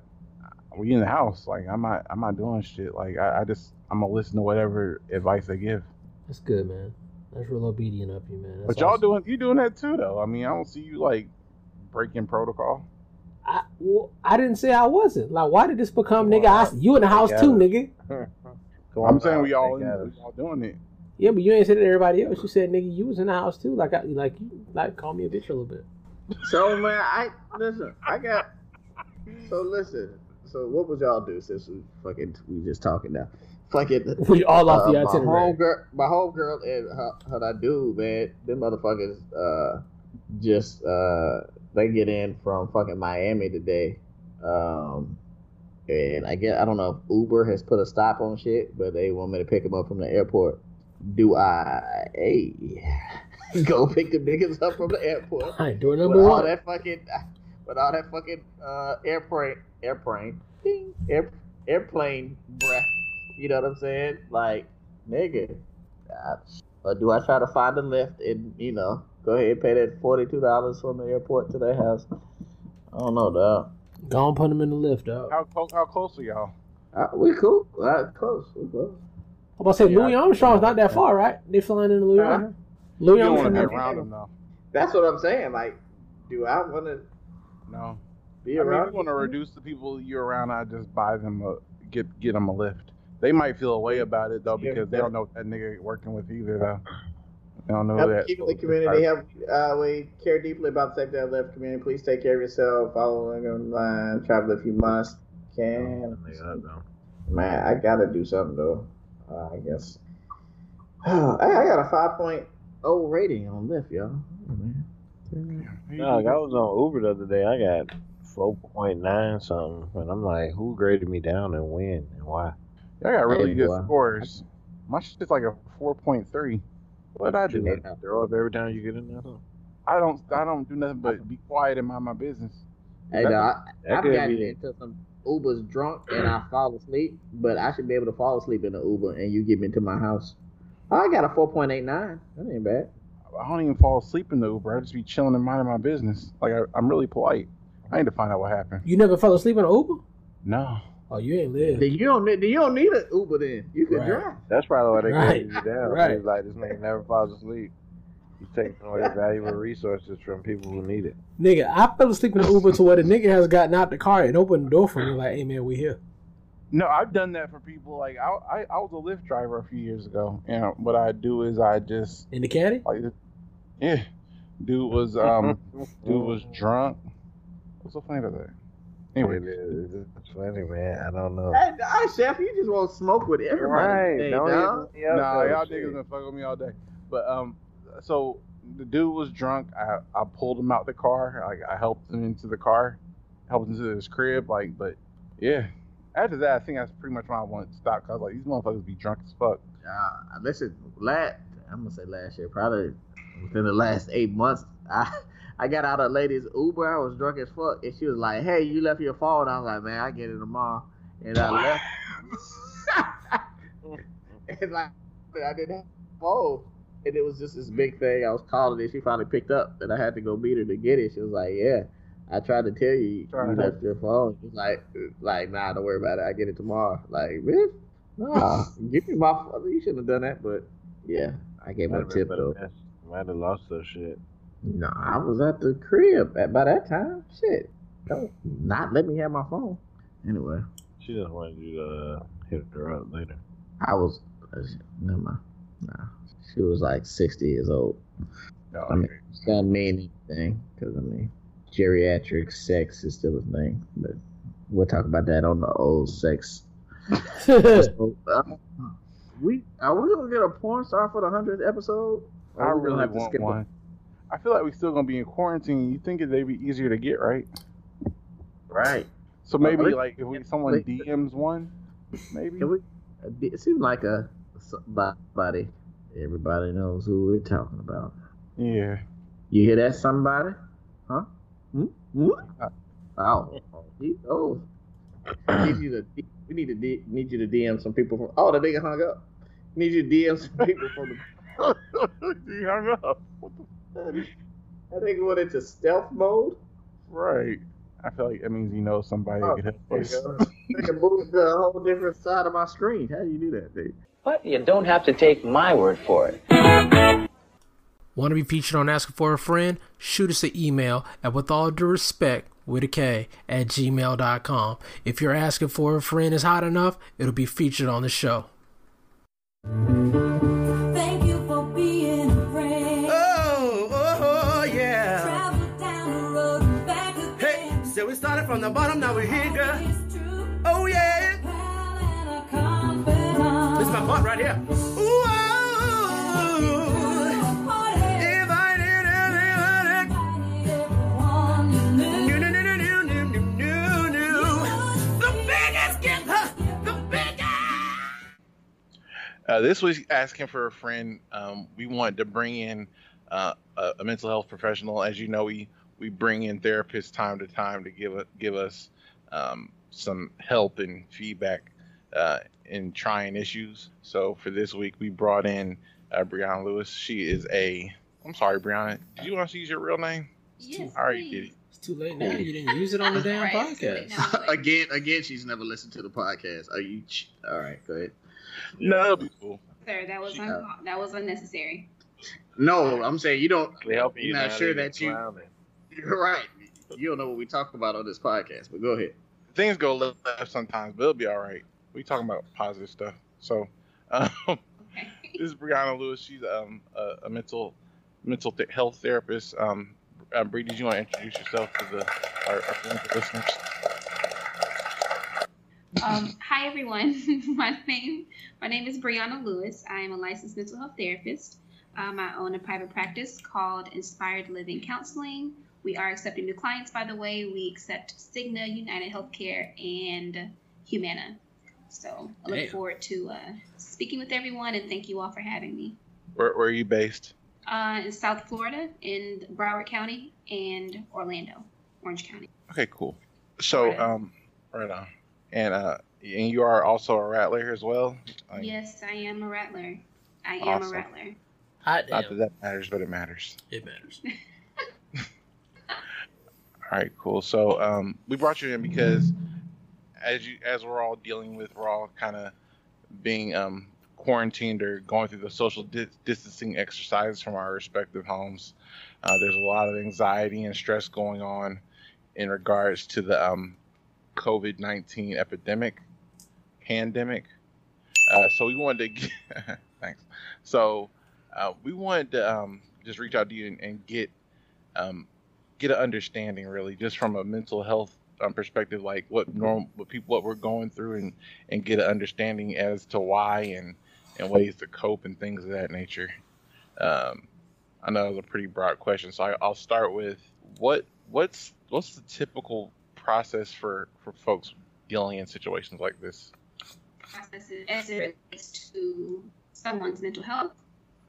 we in the house. Like I'm not I'm not doing shit. Like I, I just I'm gonna listen to whatever advice they give. That's good, man. That's real obedient of you, man. That's but y'all awesome. doing you doing that too though. I mean, I don't see you like breaking protocol. I, well, I didn't say I wasn't. Like, why did this become, Come nigga? I, on, you in the house together. too, nigga. Come I'm saying now, we all they got we us. all doing it. Yeah, but you ain't said it to everybody else. You said, nigga, you was in the house too. Like, I, like you, like, call me a bitch a little bit. So man, I listen. I got. So listen. So what would y'all do since we fucking we just talking now? Fucking. We all off uh, the my itinerary. home girl, my home girl and her, her that dude, man, them motherfuckers, uh, just uh, they get in from fucking Miami today, um, and I get I don't know if Uber has put a stop on shit, but they want me to pick them up from the airport. Do I? Hey, go pick the niggas up from the airport All right, door with number all one. that fucking, with all that fucking uh, airplane, airplane, ding, air, airplane breath. You know what I'm saying? Like, nigga, uh, or do I try to find a Lyft and you know go ahead and pay that forty two dollars from the airport to their house? I don't know, dog. Go and put them in the Lyft, dog. How close how close are y'all? Uh, we cool. Uh, close. We close. I'm about to say Yeah, Louis Armstrong's not that far, right? They flying in Louis Huh? Armstrong. Louis You don't want to Armstrong. be around them though. That's what I'm saying. Like, do I want to No. be I mean, around? if you want to reduce the people you're around, I just buy them a get get them a Lyft. They might feel a way about it though Yeah, because they don't know what that nigga working with either though. They don't know Help that. keep the community. Help. Uh, we care deeply about the safety of the community. Please take care of yourself. Follow online. Travel if you must. Can. Man, I gotta do something though. Uh, I guess. I, I got a 5.0 point oh rating on Lyft, y'all. Man. Dog, I was on Uber the other day. I got four point nine something, and I'm like, who graded me down and when and why? I got really good boy. scores. My shit's like a four point three. What I do? Yeah. Throw up every time you get in there. Something? I don't I don't do nothing but be quiet and mind my business. Hey, dog, I, That I've gotten be. into some Ubers drunk and I fall asleep, but I should be able to fall asleep in the Uber and you get me to my house. Oh, I got a 4.89. That ain't bad. I don't even fall asleep in the Uber. I just be chilling and minding my business. Like I, I'm really polite. I need to find out what happened. You never fell asleep in an Uber? No. Oh, you ain't lived. Then you don't need you don't need an Uber then. You can Right. drive. That's probably why they Right, graded you down. right. It's like this nigga never falls asleep. He's taking away valuable resources from people who need it. Nigga, I fell asleep in an Uber to where the nigga has gotten out the car and opened the door for me. Like, hey man, we here. No, I've done that for people. Like I, I, I was a Lyft driver a few years ago, and what I do is I just In the caddy? like, yeah, dude was um, dude was drunk. What's so funny about that? Anyway, It is. Funny, man. I don't know. Hey, hey, Chef, you just want to smoke with everybody. Right. today, Don't dog. nah, y'all shit. niggas been fucking with me all day. But um, so the dude was drunk. I, I pulled him out the car. Like I helped him into the car, helped him to his crib. Like, but yeah. After that, I think that's pretty much when I wanted to stop. Cause like these motherfuckers be drunk as fuck. Uh, listen, last I'm gonna say last year, probably within the last eight months, I I got out of a lady's Uber. I was drunk as fuck, and she was like, "Hey, you left your phone." I was like, "Man, I get it tomorrow," and I left. and like I didn't have a phone, and it was just this big thing. I was calling it. She finally picked up, and I had to go meet her to get it. She was like, "Yeah." I tried to tell you, you Sorry. left your phone. She's like, like, nah, don't worry about it. I get it tomorrow. Like, bitch, nah, give me my. phone. You shouldn't have done that, but yeah, I gave her a tip though. been a mess. Might have lost her shit. No, I was at the crib at, by that time. Shit, don't not let me have my phone. Anyway, She just wanted you to uh, hit her up later. I was. Uh, never mind. Nah, she was like sixty years old. No, I mean, it's doesn't mean anything because I mean, geriatric sex is still a thing, but we'll talk about that on the old sex. So, uh, we are we gonna get a porn star for the hundredth episode? I we really have to want skip a- one. I feel like we're still gonna be in quarantine. You think they'd be easier to get, right? Right. So maybe Well, like if we someone DMs one, maybe. Can we? It seems like a somebody. Everybody knows who we're talking about. Yeah. You hear that, somebody? Huh? Hmm? Hmm? Oh, he knows. Need you to, we need to D, need you to DM some people from. Oh, the nigga hung up. Need you to DM some people from the. he hung up. What the I think it went into stealth mode. Right. I feel like that means you know somebody Oh, that could help us. you go. Nigga moved to a whole different side of my screen. How do you do that, dude? But you don't have to take my word for it. Want to be featured on Asking for a Friend? Shoot us an email at with all due respect with a K at gmail.com. If you're asking for a friend is hot enough, it'll be featured on the show. from the bottom, now we're here, girl. Oh, yeah. This is my part right here. Uh, this was asking for a friend. Um, we wanted to bring in uh, a, a, mental health professional. As you know, we we bring in therapists time to time to give a, give us um, some help and feedback uh, in trying issues. So for this week, we brought in uh, Brianna Lewis. She is a I'm sorry, Brianna. Did you want us to use your real name? Yes, All right, you did it. It's too late now. You didn't use it on the damn Right, it's too late podcast. now. again, again, she's never listened to the podcast. Are you? ch- All right, go ahead. No, that'll cool. Sir, that was She- un- that was unnecessary. No, I'm saying you don't. We help you. You're not sure that you. clowning. You're right. You don't know what we talk about on this podcast, but go ahead. Things go a little left sometimes, but it'll be all right. We talking about positive stuff. So, um, Okay. this is Brianna Lewis. She's um, a, a mental mental th- health therapist. Um, uh, Bree, did you want to introduce yourself to the our, our friends and listeners? Um, hi everyone. my name my name is Brianna Lewis. I am a licensed mental health therapist. Um, I own a private practice called Inspired Living Counseling. We are accepting new clients, by the way. We accept Cigna, United Healthcare, and Humana. So I look Damn. forward to uh, speaking with everyone, and thank you all for having me. Where, where are you based? Uh, in South Florida, in Broward County, and Orlando, Orange County. Okay, cool. So, Right. um, right on. And uh, and you are also a rattler as well. Like, Yes, I am a rattler. I am Awesome. a rattler. Hot Not that that matters, but it matters. It matters. All right, cool. So um, we brought you in because as you as we're all dealing with, we're all kind of being um, quarantined or going through the social di- distancing exercises from our respective homes. Uh, there's a lot of anxiety and stress going on in regards to the um, COVID nineteen epidemic, pandemic. Uh, so we wanted to get, thanks. So uh, we wanted to um, just reach out to you and, and get um, get an understanding really just from a mental health um, perspective like what normal what people what we're going through and and get an understanding as to why and and ways to cope and things of that nature um i know it's a pretty broad question so I, i'll start with what what's what's the typical process for for folks dealing in situations like this processes as it relates to someone's mental health.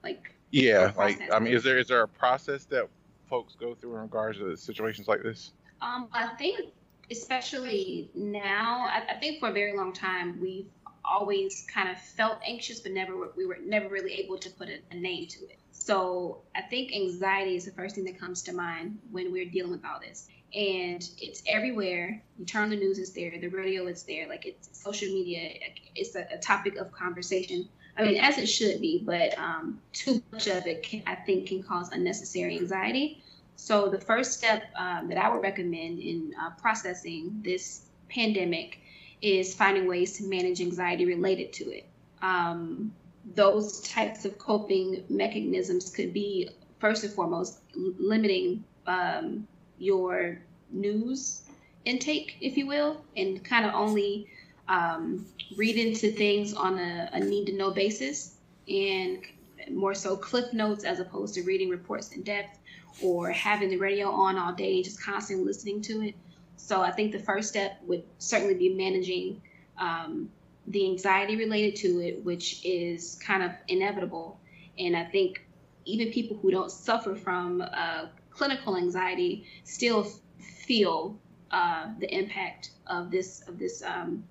Like, yeah like i mean is there is there a process that folks go through in regards to situations like this um, I think, especially now, I, I think for a very long time we've always kind of felt anxious, but never we were never really able to put a, a name to it. So I think anxiety is the first thing that comes to mind when we're dealing with all this. And it's everywhere. You turn on the news, it's there. The radio, it's there. Like it's social media. It's a, a topic of conversation. I mean, as it should be, but um, too much of it, can, I think, can cause unnecessary anxiety. So the first step um, that I would recommend in uh, processing this pandemic is finding ways to manage anxiety related to it. Um, those types of coping mechanisms could be first and foremost limiting um, your news intake, if you will, and kind of only um, read into things on a, a need to know basis and more so cliff notes as opposed to reading reports in depth or having the radio on all day and just constantly listening to it. So I think the first step would certainly be managing um, the anxiety related to it, which is kind of inevitable, and I think even people who don't suffer from uh, clinical anxiety still f- feel uh, the impact of this of this um,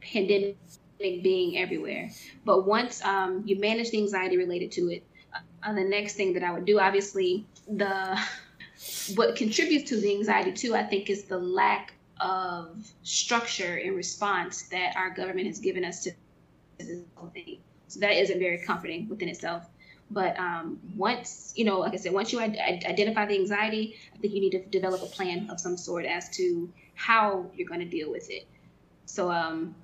pandemic being everywhere. But once um, you manage the anxiety related to it, uh, the next thing that I would do, obviously, the what contributes to the anxiety too, I think, is the lack of structure and response that our government has given us to this whole thing. So that isn't very comforting within itself. But um, once, you know, like I said, once you id- id- identify the anxiety, I think you need to develop a plan of some sort as to how you're going to deal with it. So um,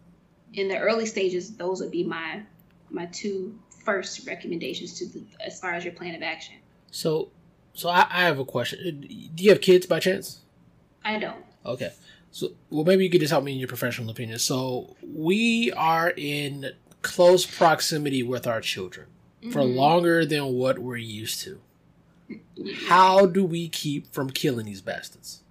in the early stages, those would be my my two first recommendations to the, as far as your plan of action. So, so I, I have a question. Do you have kids by chance? I don't. Okay. So, well, maybe you could just help me in your professional opinion. So, we are in close proximity with our children for Mhm. longer than what we're used to. How do we keep from killing these bastards?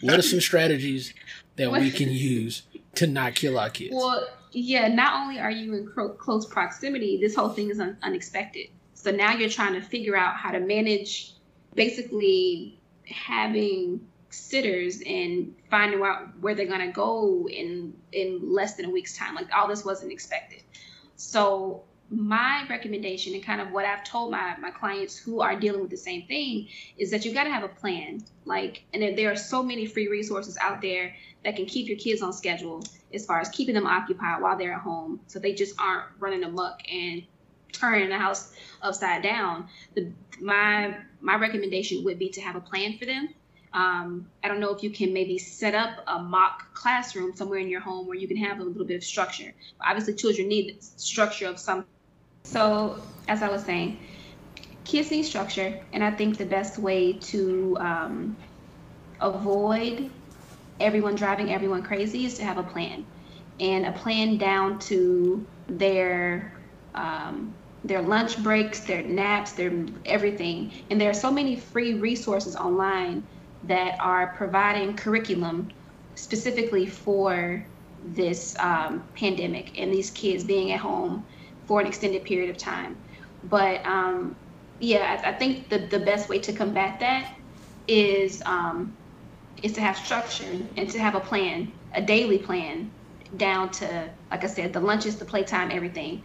What are some strategies that we can use to not kill our kids? Well, yeah, not only are you in cro- close proximity, this whole thing is un- unexpected. So now you're trying to figure out how to manage basically having sitters and finding out where they're going to go in in less than a week's time. Like all this wasn't expected. So my recommendation and kind of what I've told my, my clients who are dealing with the same thing is that you got to have a plan. Like, and there- there are so many free resources out there that can keep your kids on schedule as far as keeping them occupied while they're at home so they just aren't running amok and turning the house upside down. The, my my recommendation would be to have a plan for them. Um, I don't know if you can maybe set up a mock classroom somewhere in your home where you can have a little bit of structure. Obviously, children need structure of some. So, as I was saying, kids need structure, and I think the best way to um, avoid everyone driving everyone crazy is to have a plan, and a plan down to their um, their lunch breaks, their naps, their everything. And there are so many free resources online that are providing curriculum specifically for this um, pandemic and these kids being at home for an extended period of time. But um, yeah, I, I think the, the best way to combat that is um, is to have structure and to have a plan, a daily plan, down to like I said, the lunches, the playtime, everything,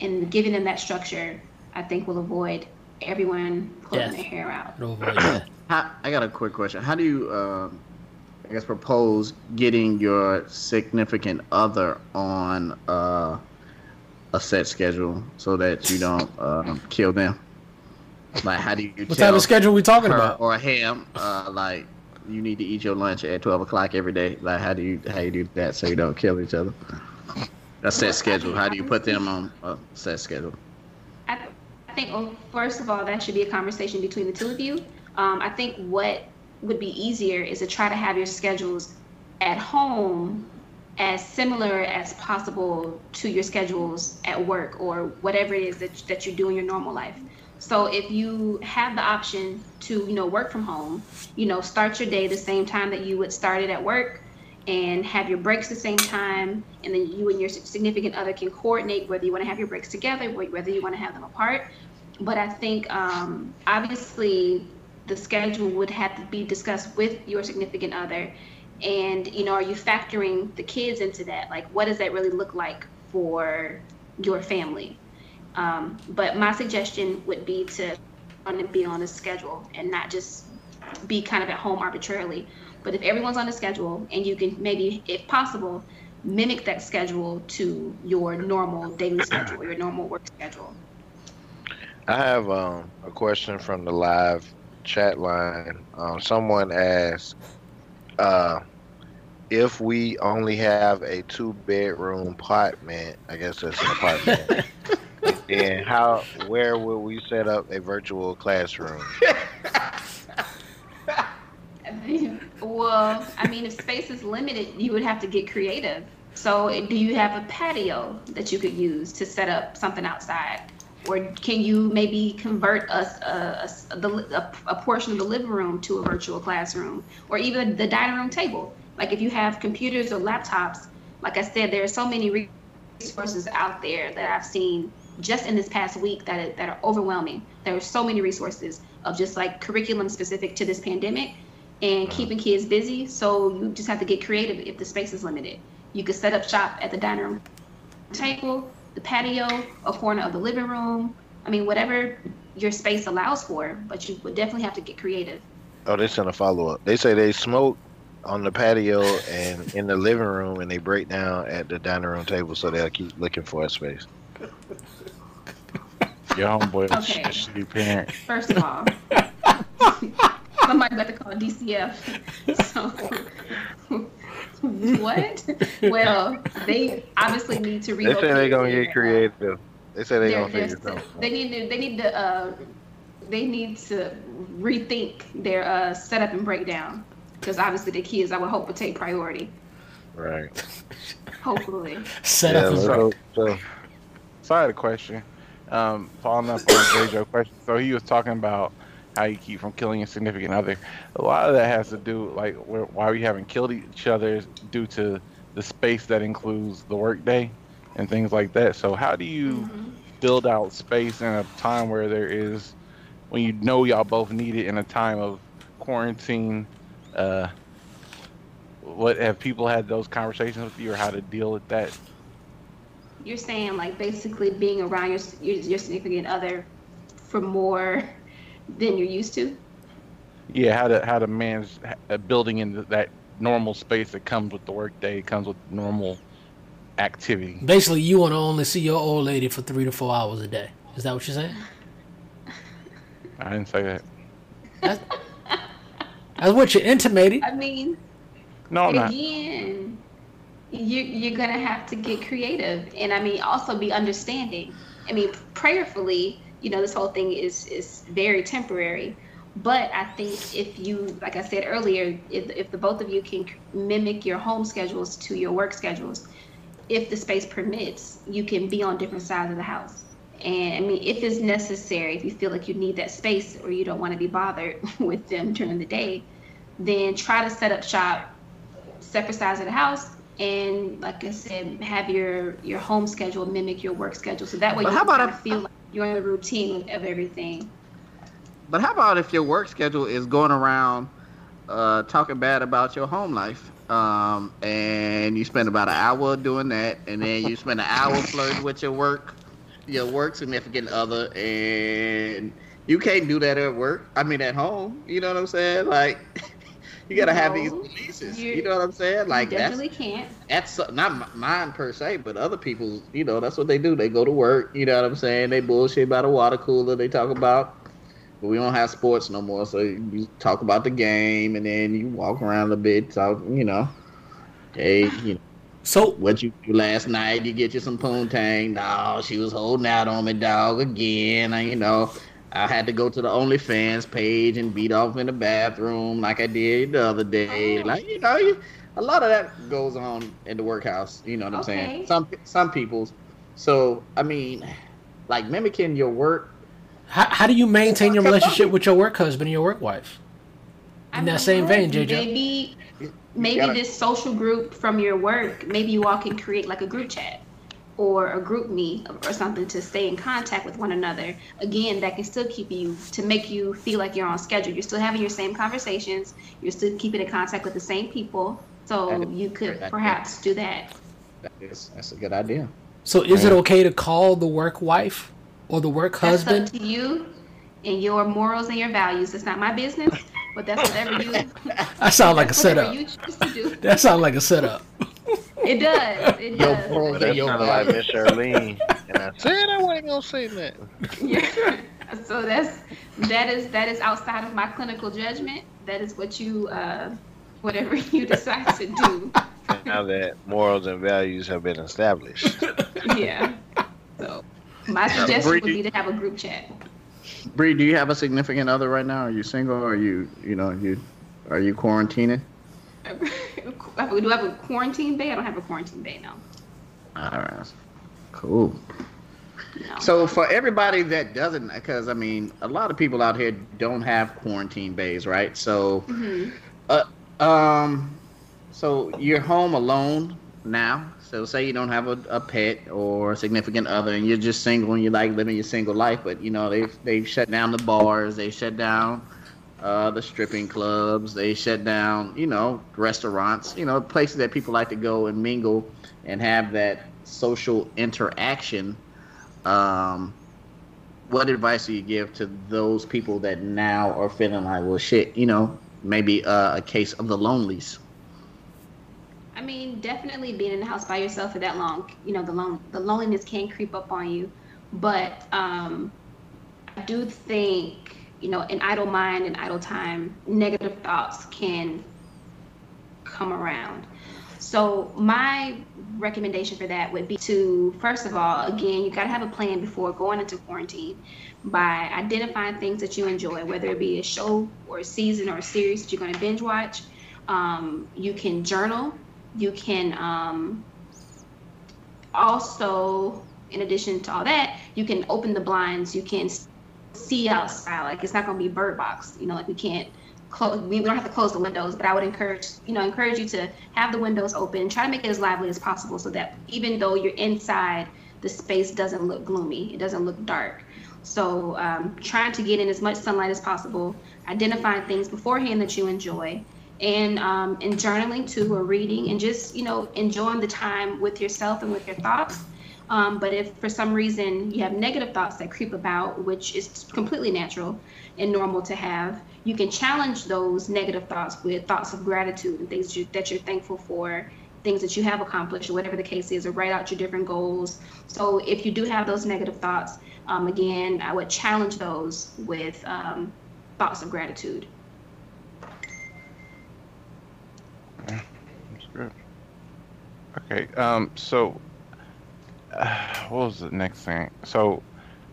and giving them that structure, I think will avoid everyone pulling Death. their hair out. It'll avoid that. How, I got a quick question. How do you, um, I guess, propose getting your significant other on uh, a set schedule so that you don't uh, kill them? Like, how do you What type of schedule we talking about? or him, uh, like, you need to eat your lunch at twelve o'clock every day? Like, how do you how you do that so you don't kill each other? A set schedule. How do you put them on a set schedule? I, I think, well, first of all, that should be a conversation between the two of you. Um, I think what would be easier is to try to have your schedules at home as similar as possible to your schedules at work or whatever it is that, that you do in your normal life. So if you have the option to, you know, work from home, you know, start your day the same time that you would start it at work and have your breaks the same time and then you and your significant other can coordinate whether you want to have your breaks together whether you want to have them apart. But i think um, obviously the schedule would have to be discussed with your significant other. And you know are you factoring the kids into that? Like what does that really look like for your family? Um, but my suggestion would be to be on a schedule and not just be kind of at home arbitrarily but if everyone's on a schedule and you can maybe, if possible, mimic that schedule to your normal daily schedule, your normal work schedule. I have um, a question from the live chat line. Um, someone asked uh, if we only have a two bedroom apartment. I guess that's an apartment. and how? Where would we set up a virtual classroom? well, I mean, if space is limited, you would have to get creative. So, do you have a patio that you could use to set up something outside? Or can you maybe convert a, a, a, a portion of the living room to a virtual classroom? Or even the dining room table? Like, if you have computers or laptops, like I said, there are so many resources out there that I've seen just in this past week that that are overwhelming. There are so many resources of just like curriculum specific to this pandemic and uh-huh. keeping kids busy. So you just have to get creative if the space is limited. You could set up shop at the dining room table, the patio, a corner of the living room. I mean, whatever your space allows for, but you would definitely have to get creative. Oh, they sent a follow up. They say they smoke on the patio and in the living room, and they break down at the dining room table, so they'll keep looking for a space. Your homeboy is Okay. a shitty parent. First of all, somebody got to call DCF. So, what? Well, they obviously need to They say they're gonna get creative. They say they're gonna their- figure something. They need to. They need to. Uh, they need to rethink their uh, setup and breakdown because obviously the kids I would hope would take priority. Right. Hopefully. Set Yeah, up let's and hope so. So I had a question. Um, following up on JoJo's question. So he was talking about how you keep from killing your significant other. A lot of that has to do, like, where, why we haven't killed each other is due to the space that includes the workday and things like that. So how do you Mhm. build out space in a time where there is, when you know y'all both need it in a time of quarantine? Uh, what have people had those conversations with you, or how to deal with that? You're saying like basically being around your your, your significant other for more than you're used to. Yeah, how to how to manage uh, building into that normal space that comes with the workday, comes with normal activity. Basically, you want to only see your old lady for three to four hours a day. Is that what you're saying? I didn't say that. That's, that's what you intimated. I mean, No, I'm not. again, you you're gonna have to get creative, and I mean also be understanding. I mean, prayerfully, you know, this whole thing is is very temporary. But I think if you, like I said earlier, if, if the both of you can mimic your home schedules to your work schedules, if the space permits, you can be on different sides of the house. And I mean, if it's necessary, if you feel like you need that space or you don't want to be bothered with them during the day, then try to set up shop separate sides of the house and like I said, have your your home schedule mimic your work schedule. So that way But you how about kind of feel like you're in the routine of everything. But how about if your work schedule is going around uh, talking bad about your home life, um, and you spend about an hour doing that, and then you spend an hour flirting with your work, your work significant other, and you can't do that at work. I mean, at home. You know what I'm saying? Like, you gotta have these releases. you- You know what I'm saying? Like you that's can't. that's not mine per se, but other people's, you know, that's what they do. They go to work, you know what I'm saying? They bullshit about a water cooler. They talk about, but we don't have sports no more, so you talk about the game, and then you walk around a bit, talk, you know, hey, you know, So what you do last night? You get you some poontang. No, she was holding out on me, dog, again. You know, I had to go to the OnlyFans page and beat off in the bathroom like I did the other day. Oh. Like, you know, you, a lot of that goes on in the workhouse. You know what I'm Okay. saying? Some some people's. So I mean, like mimicking your work. how, how do you maintain your relationship with your work husband and your work wife? In that I same vein, JJ. Maybe You maybe gotta- this social group from your work, maybe you all can create like a group chat or a GroupMe or something to stay in contact with one another. Again, that can still keep you to make you feel like you're on schedule. You're still having your same conversations. You're still keeping in contact with the same people. So you could that- perhaps do that. That is, that's a good idea. So is it okay to call the work wife or the work That's husband? up to you and your morals and your values. It's not my business, but that's whatever you. That sounds like a that's whatever setup. You choose to do. That sounds like a setup. It does. It does. bro, But that's Yo, kind of like Miss Charlene. And I said I wasn't gonna say that. Yeah. So that's that is that is outside of my clinical judgment. That is what you uh whatever you decide to do. Now that morals and values have been established. Yeah. So my suggestion would be to have a group chat. Bree, do you have a significant other right now? Are you single? Or are you, you know, you, are you quarantining? We do have a quarantine bae. I don't have a quarantine bae now. All right. Cool. No. So for everybody that doesn't, because I mean, a lot of people out here don't have quarantine baes, right? So, Mhm. uh, um, so you're home alone now. So say you don't have a, a pet or a significant other, and you're just single and you like living your single life, but you know they've they've shut down the bars, they shut down uh, the stripping clubs, they shut down you know restaurants, you know places that people like to go and mingle and have that social interaction. Um, what advice do you give to those people that now are feeling like, well, shit, you know, maybe uh, a case of the lonelies? I mean, definitely being in the house by yourself for that long, you know, the lon- the loneliness can creep up on you. But um, I do think, you know, an idle mind and idle time, negative thoughts can come around. So my recommendation for that would be to, first of all, again, you got to have a plan before going into quarantine by identifying things that you enjoy, whether it be a show or a season or a series that you're going to binge watch. Um, you can journal. You can um, also, in addition to all that, you can open the blinds. You can see outside. Like it's not going to be bird box. You know, like we can't close. We don't have to close the windows, but I would encourage you know encourage you to have the windows open. Try to make it as lively as possible, so that even though you're inside, the space doesn't look gloomy. It doesn't look dark. So um, trying to get in as much sunlight as possible, identifying things beforehand that you enjoy, and um, and journaling too, or reading, and just you know enjoying the time with yourself and with your thoughts. Um, but if for some reason you have negative thoughts that creep about, which is completely natural and normal to have, you can challenge those negative thoughts with thoughts of gratitude and things that you're, that you're thankful for, things that you have accomplished, or whatever the case is, or write out your different goals. So if you do have those negative thoughts, um, again, I would challenge those with um, thoughts of gratitude. Good. Okay. Um. So, uh, what was the next thing? So,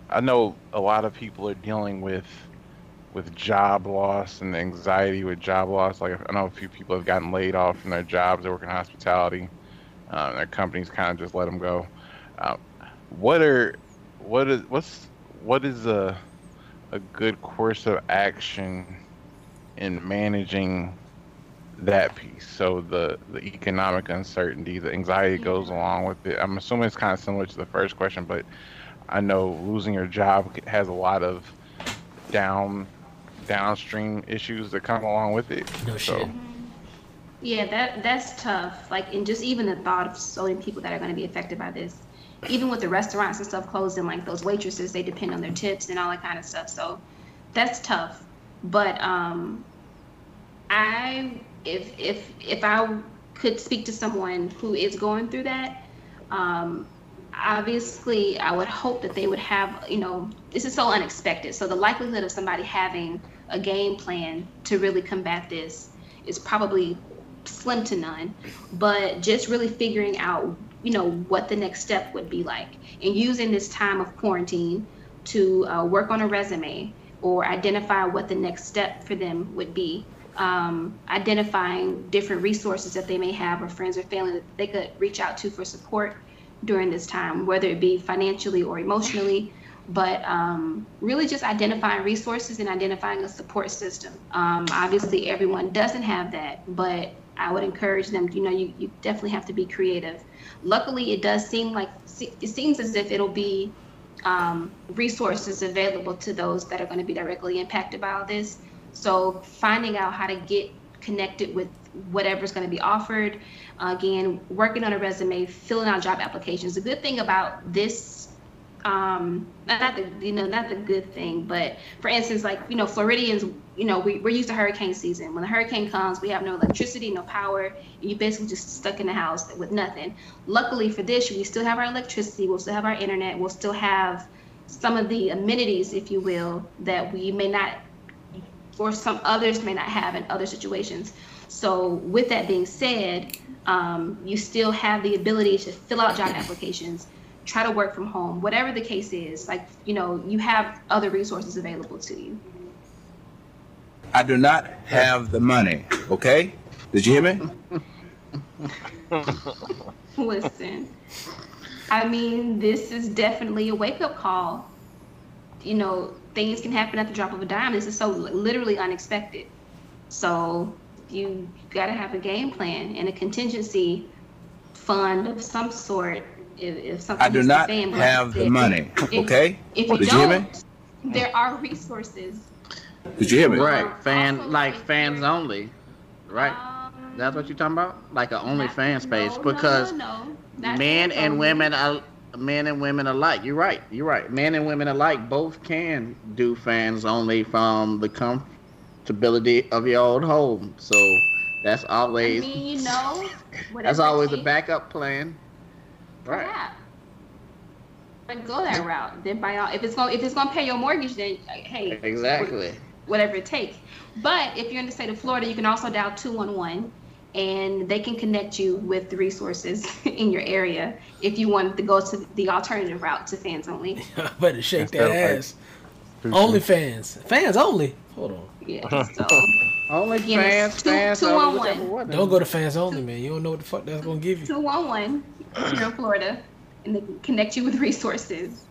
I know a lot of people are dealing with with job loss and anxiety with job loss. Like I know a few people have gotten laid off from their jobs. They work in hospitality. Um, their companies kind of just let them go. Uh, what are what is what's what is a a good course of action in managing that piece. So the the economic uncertainty, the anxiety goes along with it. I'm assuming it's kind of similar to the first question, but I know losing your job has a lot of down downstream issues that come along with it. No so, shit. Yeah, that that's tough. Like, and just even the thought of so many people that are going to be affected by this. Even with the restaurants and stuff closing, like those waitresses, they depend on their tips and all that kind of stuff. So that's tough. But um, I, if if if I could speak to someone who is going through that, um, obviously I would hope that they would have, you know, this is so unexpected. So the likelihood of somebody having a game plan to really combat this is probably slim to none. But just really figuring out, you know, what the next step would be like, and using this time of quarantine to uh, work on a resume or identify what the next step for them would be. Um, identifying different resources that they may have or friends or family that they could reach out to for support during this time, whether it be financially or emotionally, but um, really just identifying resources and identifying a support system. Um, obviously, everyone doesn't have that, but I would encourage them, you know, you, you definitely have to be creative. Luckily, it does seem like, it seems as if it'll be um, resources available to those that are going to be directly impacted by all this. So finding out how to get connected with whatever's going to be offered. Uh, again, working on a resume, filling out job applications. The good thing about this, um, not the you know not the good thing, but for instance, like you know Floridians, you know we, we're used to hurricane season. When the hurricane comes, we have no electricity, no power, and you're basically just stuck in the house with nothing. Luckily for this, we still have our electricity, we'll still have our internet, we'll still have some of the amenities, if you will, that we may not or some others may not have in other situations. So, with that being said, um, you still have the ability to fill out job applications, try to work from home, whatever the case is. Like, you know, you have other resources available to you. I do not have the money, okay? Did you hear me? Listen, I mean, this is definitely a wake up call. You know, things can happen at the drop of a dime. This is so literally unexpected. So you got to have a game plan and a contingency fund of some sort. If, if something I do hits the not fan, like have the said, money. if- Okay? If you Did you hear me? don't, there are resources. Did you hear me? Right, fan like fans you're- only, right? Um, That's what you're talking about, like an not- OnlyFans page, no, because no, no, not men and women are men and women alike. You're right. You're right. Men and women alike both can do fans only from the comfortability of your own home. So that's always. I mean, you know, that's always takes, backup plan. Right. Perhaps. But go that route. Then by all, if it's going if it's going to pay your mortgage, then uh, hey, Exactly. whatever it takes. But if you're in the state of Florida, you can also dial 211 and they can connect you with the resources in your area if you want to go to the alternative route to fans only. Better shake Instead that of, like, ass. Only fans. Fans only. Hold on. Yeah. So Only fans, it's two- fans, two only on whichever one. one. Don't go to fans only, man. You don't know what the fuck that's gonna give you. 211 if in Florida and they can connect you with resources.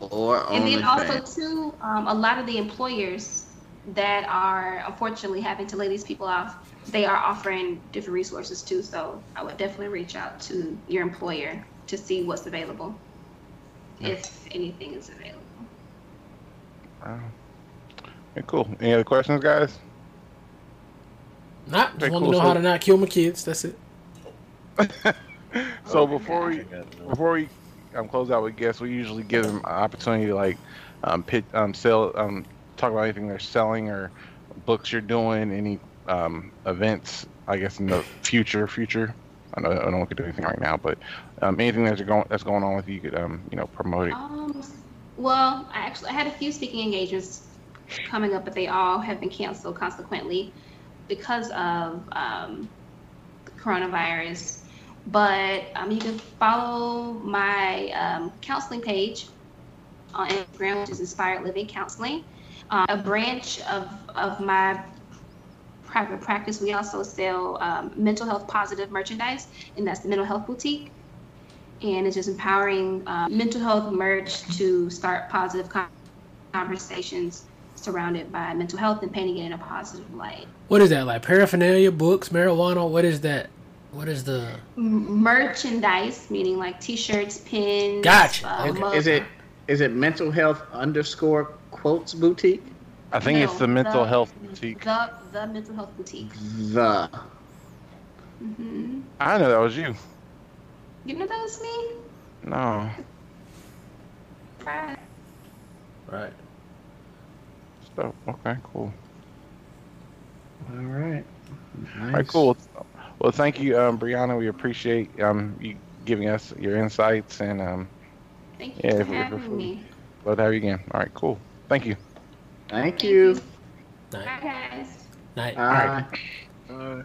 Or And only then also fans. too, um, a lot of the employers that are unfortunately having to lay these people off, they are offering different resources too. So I would definitely reach out to your employer to see what's available, if anything is available. Okay, cool. Any other questions, guys? Not just want cool. to know So- how to not kill my kids. That's it. So before we before we um, close out with guests, we usually give them an opportunity to like um, pitch, um, sell, um, talk about anything they're selling or books you're doing, any um, events. I guess in the future, future. I know I don't to do anything right now, but um, anything that's going that's going on with you, you could um, you know promote it. Um, well, I actually I had a few speaking engagements coming up, but they all have been canceled consequently because of um, coronavirus. But um, you can follow my um, counseling page on Instagram, which is Inspired Living Counseling. Um, a branch of, of my private practice, we also sell um, mental health positive merchandise, and that's the Mental Health Boutique and it's just empowering uh, mental health merch to start positive conversations surrounded by mental health and painting it in a positive light. What is that like? Paraphernalia, books, marijuana. What is that? What is the? Merchandise, meaning like T-shirts, pins. Gotcha. uh, Okay. Is it is it mental health underscore quotes boutique? I think it's the mental the- health boutique. The the mental health boutique. The hmm I know that was you. You know that was me. No. Right. Right. So okay, cool. all right. All right, cool. Well, thank you, um, Brianna. We appreciate um, you giving us your insights and um, Thank you Yeah, for if we- having me. love to have you again. All right, cool. Thank you. Thank you. Bye, guys. Night. Uh,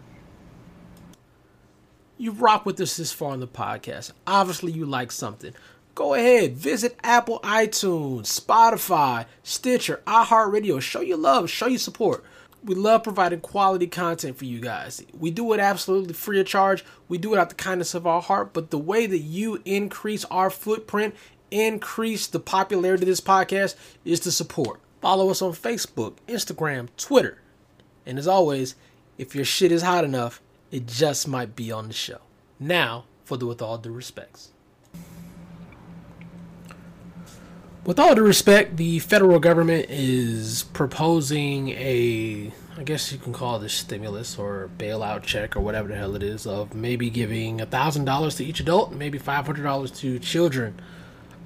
you rock with us this far on the podcast. Obviously, you like something. Go ahead, visit Apple, iTunes, Spotify, Stitcher, iHeartRadio. Show your love, show your support. We love providing quality content for you guys. We do it absolutely free of charge. We do it out the kindness of our heart. But the way that you increase our footprint, increase the popularity of this podcast, is to support. Follow us on Facebook, Instagram, Twitter. And as always, if your shit is hot enough, it just might be on the show. Now, for the with all due respects. With all due respect, the federal government is proposing a, I guess you can call a stimulus or bailout check or whatever the hell it is, of maybe giving $1,000 to each adult, maybe $500 to children.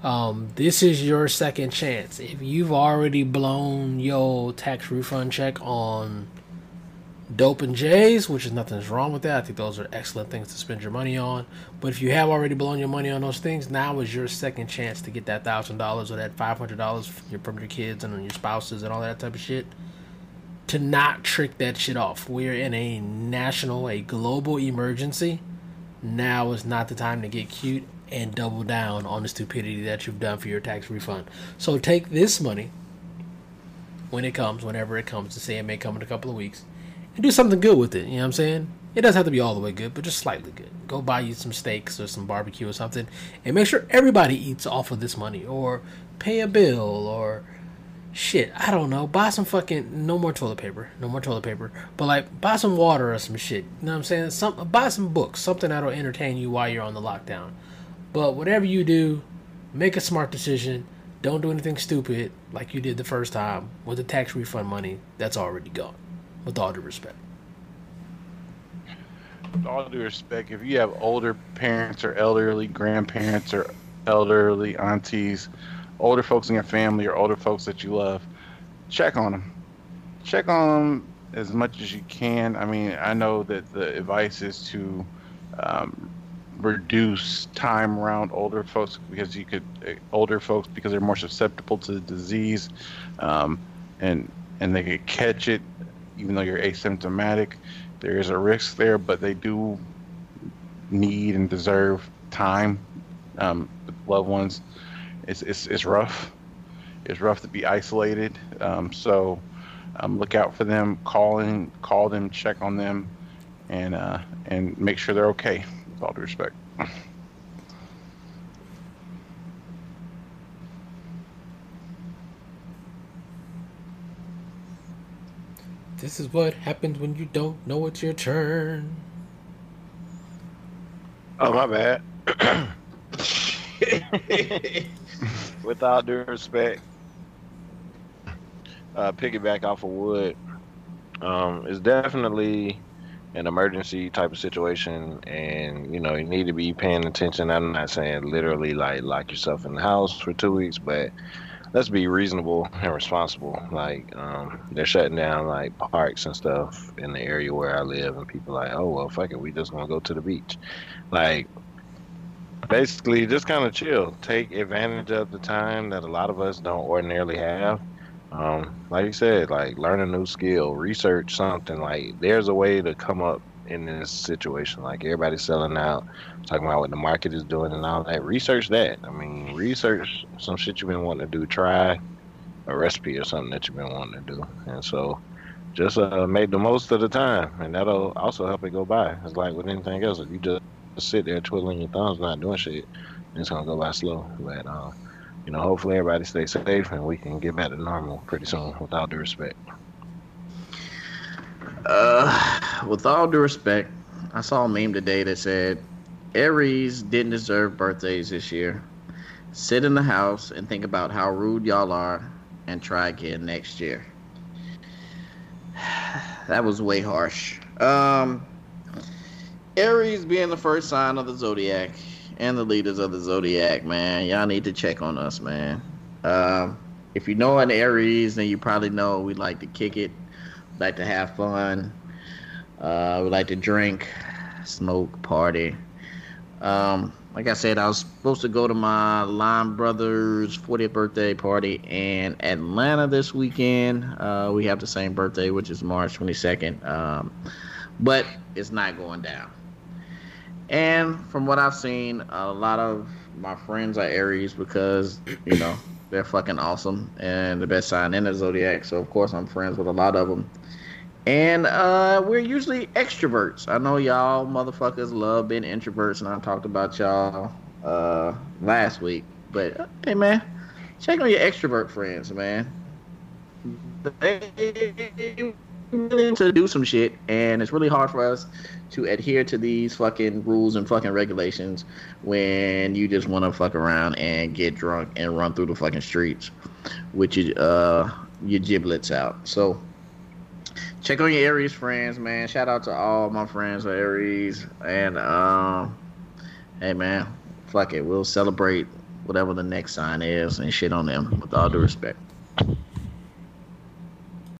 Um, this is your second chance. If you've already blown your tax refund check on dope and J's, which is nothing's wrong with that. I think those are excellent things to spend your money on. But if you have already blown your money on those things, now is your second chance to get that thousand dollars or that five hundred dollars from your kids and your spouses and all that type of shit. To not trick that shit off. We're in a national, a global emergency. Now is not the time to get cute and double down on the stupidity that you've done for your tax refund. So take this money when it comes, whenever it comes, to say it may come in a couple of weeks and do something good with it. You know what I'm saying? It doesn't have to be all the way good, but just slightly good. Go buy you some steaks or some barbecue or something, and make sure everybody eats off of this money, or pay a bill, or shit, I don't know. Buy some fucking no more toilet paper, no more toilet paper. But like, buy some water or some shit. You know what I'm saying? Some buy some books, something that'll entertain you while you're on the lockdown. But whatever you do, make a smart decision. Don't do anything stupid like you did the first time with the tax refund money that's already gone. With all due respect. With all due respect, if you have older parents or elderly grandparents or elderly aunties, older folks in your family or older folks that you love, check on them. Check on them as much as you can. I mean, I know that the advice is to um, reduce time around older folks because you could uh, older folks because they're more susceptible to the disease, um, and and they could catch it even though you're asymptomatic. There is a risk there, but they do need and deserve time um, with loved ones. It's, it's it's rough. It's rough to be isolated. Um, so um, look out for them. Call in, call them, check on them, and uh, and make sure they're okay. With all due respect. This is what happens when you don't know it's your turn. Oh my bad. Without due respect, uh, piggyback off of Wood, um, it's definitely an emergency type of situation, and you know you need to be paying attention. I'm not saying literally like lock yourself in the house for two weeks, but let's be reasonable and responsible. Like um, they're shutting down like parks and stuff in the area where I live, and people like, oh well, fuck it, we just gonna go to the beach. Like basically, just kind of chill. Take advantage of the time that a lot of us don't ordinarily have. Um, like you said, like learn a new skill, research something. Like there's a way to come up in this situation. Like everybody's selling out, talking about what the market is doing and all that. Research that. I mean, research some shit you've been wanting to do. Try a recipe or something that you've been wanting to do. And so, just uh, make the most of the time, and that'll also help it go by. It's like with anything else. If you just sit there twiddling your thumbs, not doing shit, it's gonna go by slow. But uh, you know, hopefully everybody stays safe and we can get back to normal pretty soon. With all due respect. Uh, with all due respect, I saw a meme today that said Aries didn't deserve birthdays this year. Sit in the house and think about how rude y'all are and try again next year. That was way harsh. Um, Aries being the first sign of the zodiac and the leaders of the zodiac, man, y'all need to check on us, man. Um, if you know an Aries, then you probably know we like to kick it, like to have fun, uh, we like to drink, smoke, party. Um, like I said, I was supposed to go to my line brothers 40th birthday party in Atlanta this weekend. Uh, we have the same birthday, which is March 22nd, um, but it's not going down. And from what I've seen, a lot of my friends are Aries because, you know, they're fucking awesome and the best sign in the zodiac. So, of course, I'm friends with a lot of them. And uh, we're usually extroverts. I know y'all motherfuckers love being introverts, and I talked about y'all uh, last week. But hey, man, check on your extrovert friends, man. They willing to do some shit, and it's really hard for us to adhere to these fucking rules and fucking regulations when you just want to fuck around and get drunk and run through the fucking streets with your uh your giblets out. So check on your Aries friends, man. Shout out to all my friends with Aries, and um, hey man, fuck it, we'll celebrate whatever the next sign is and shit on them with all due respect.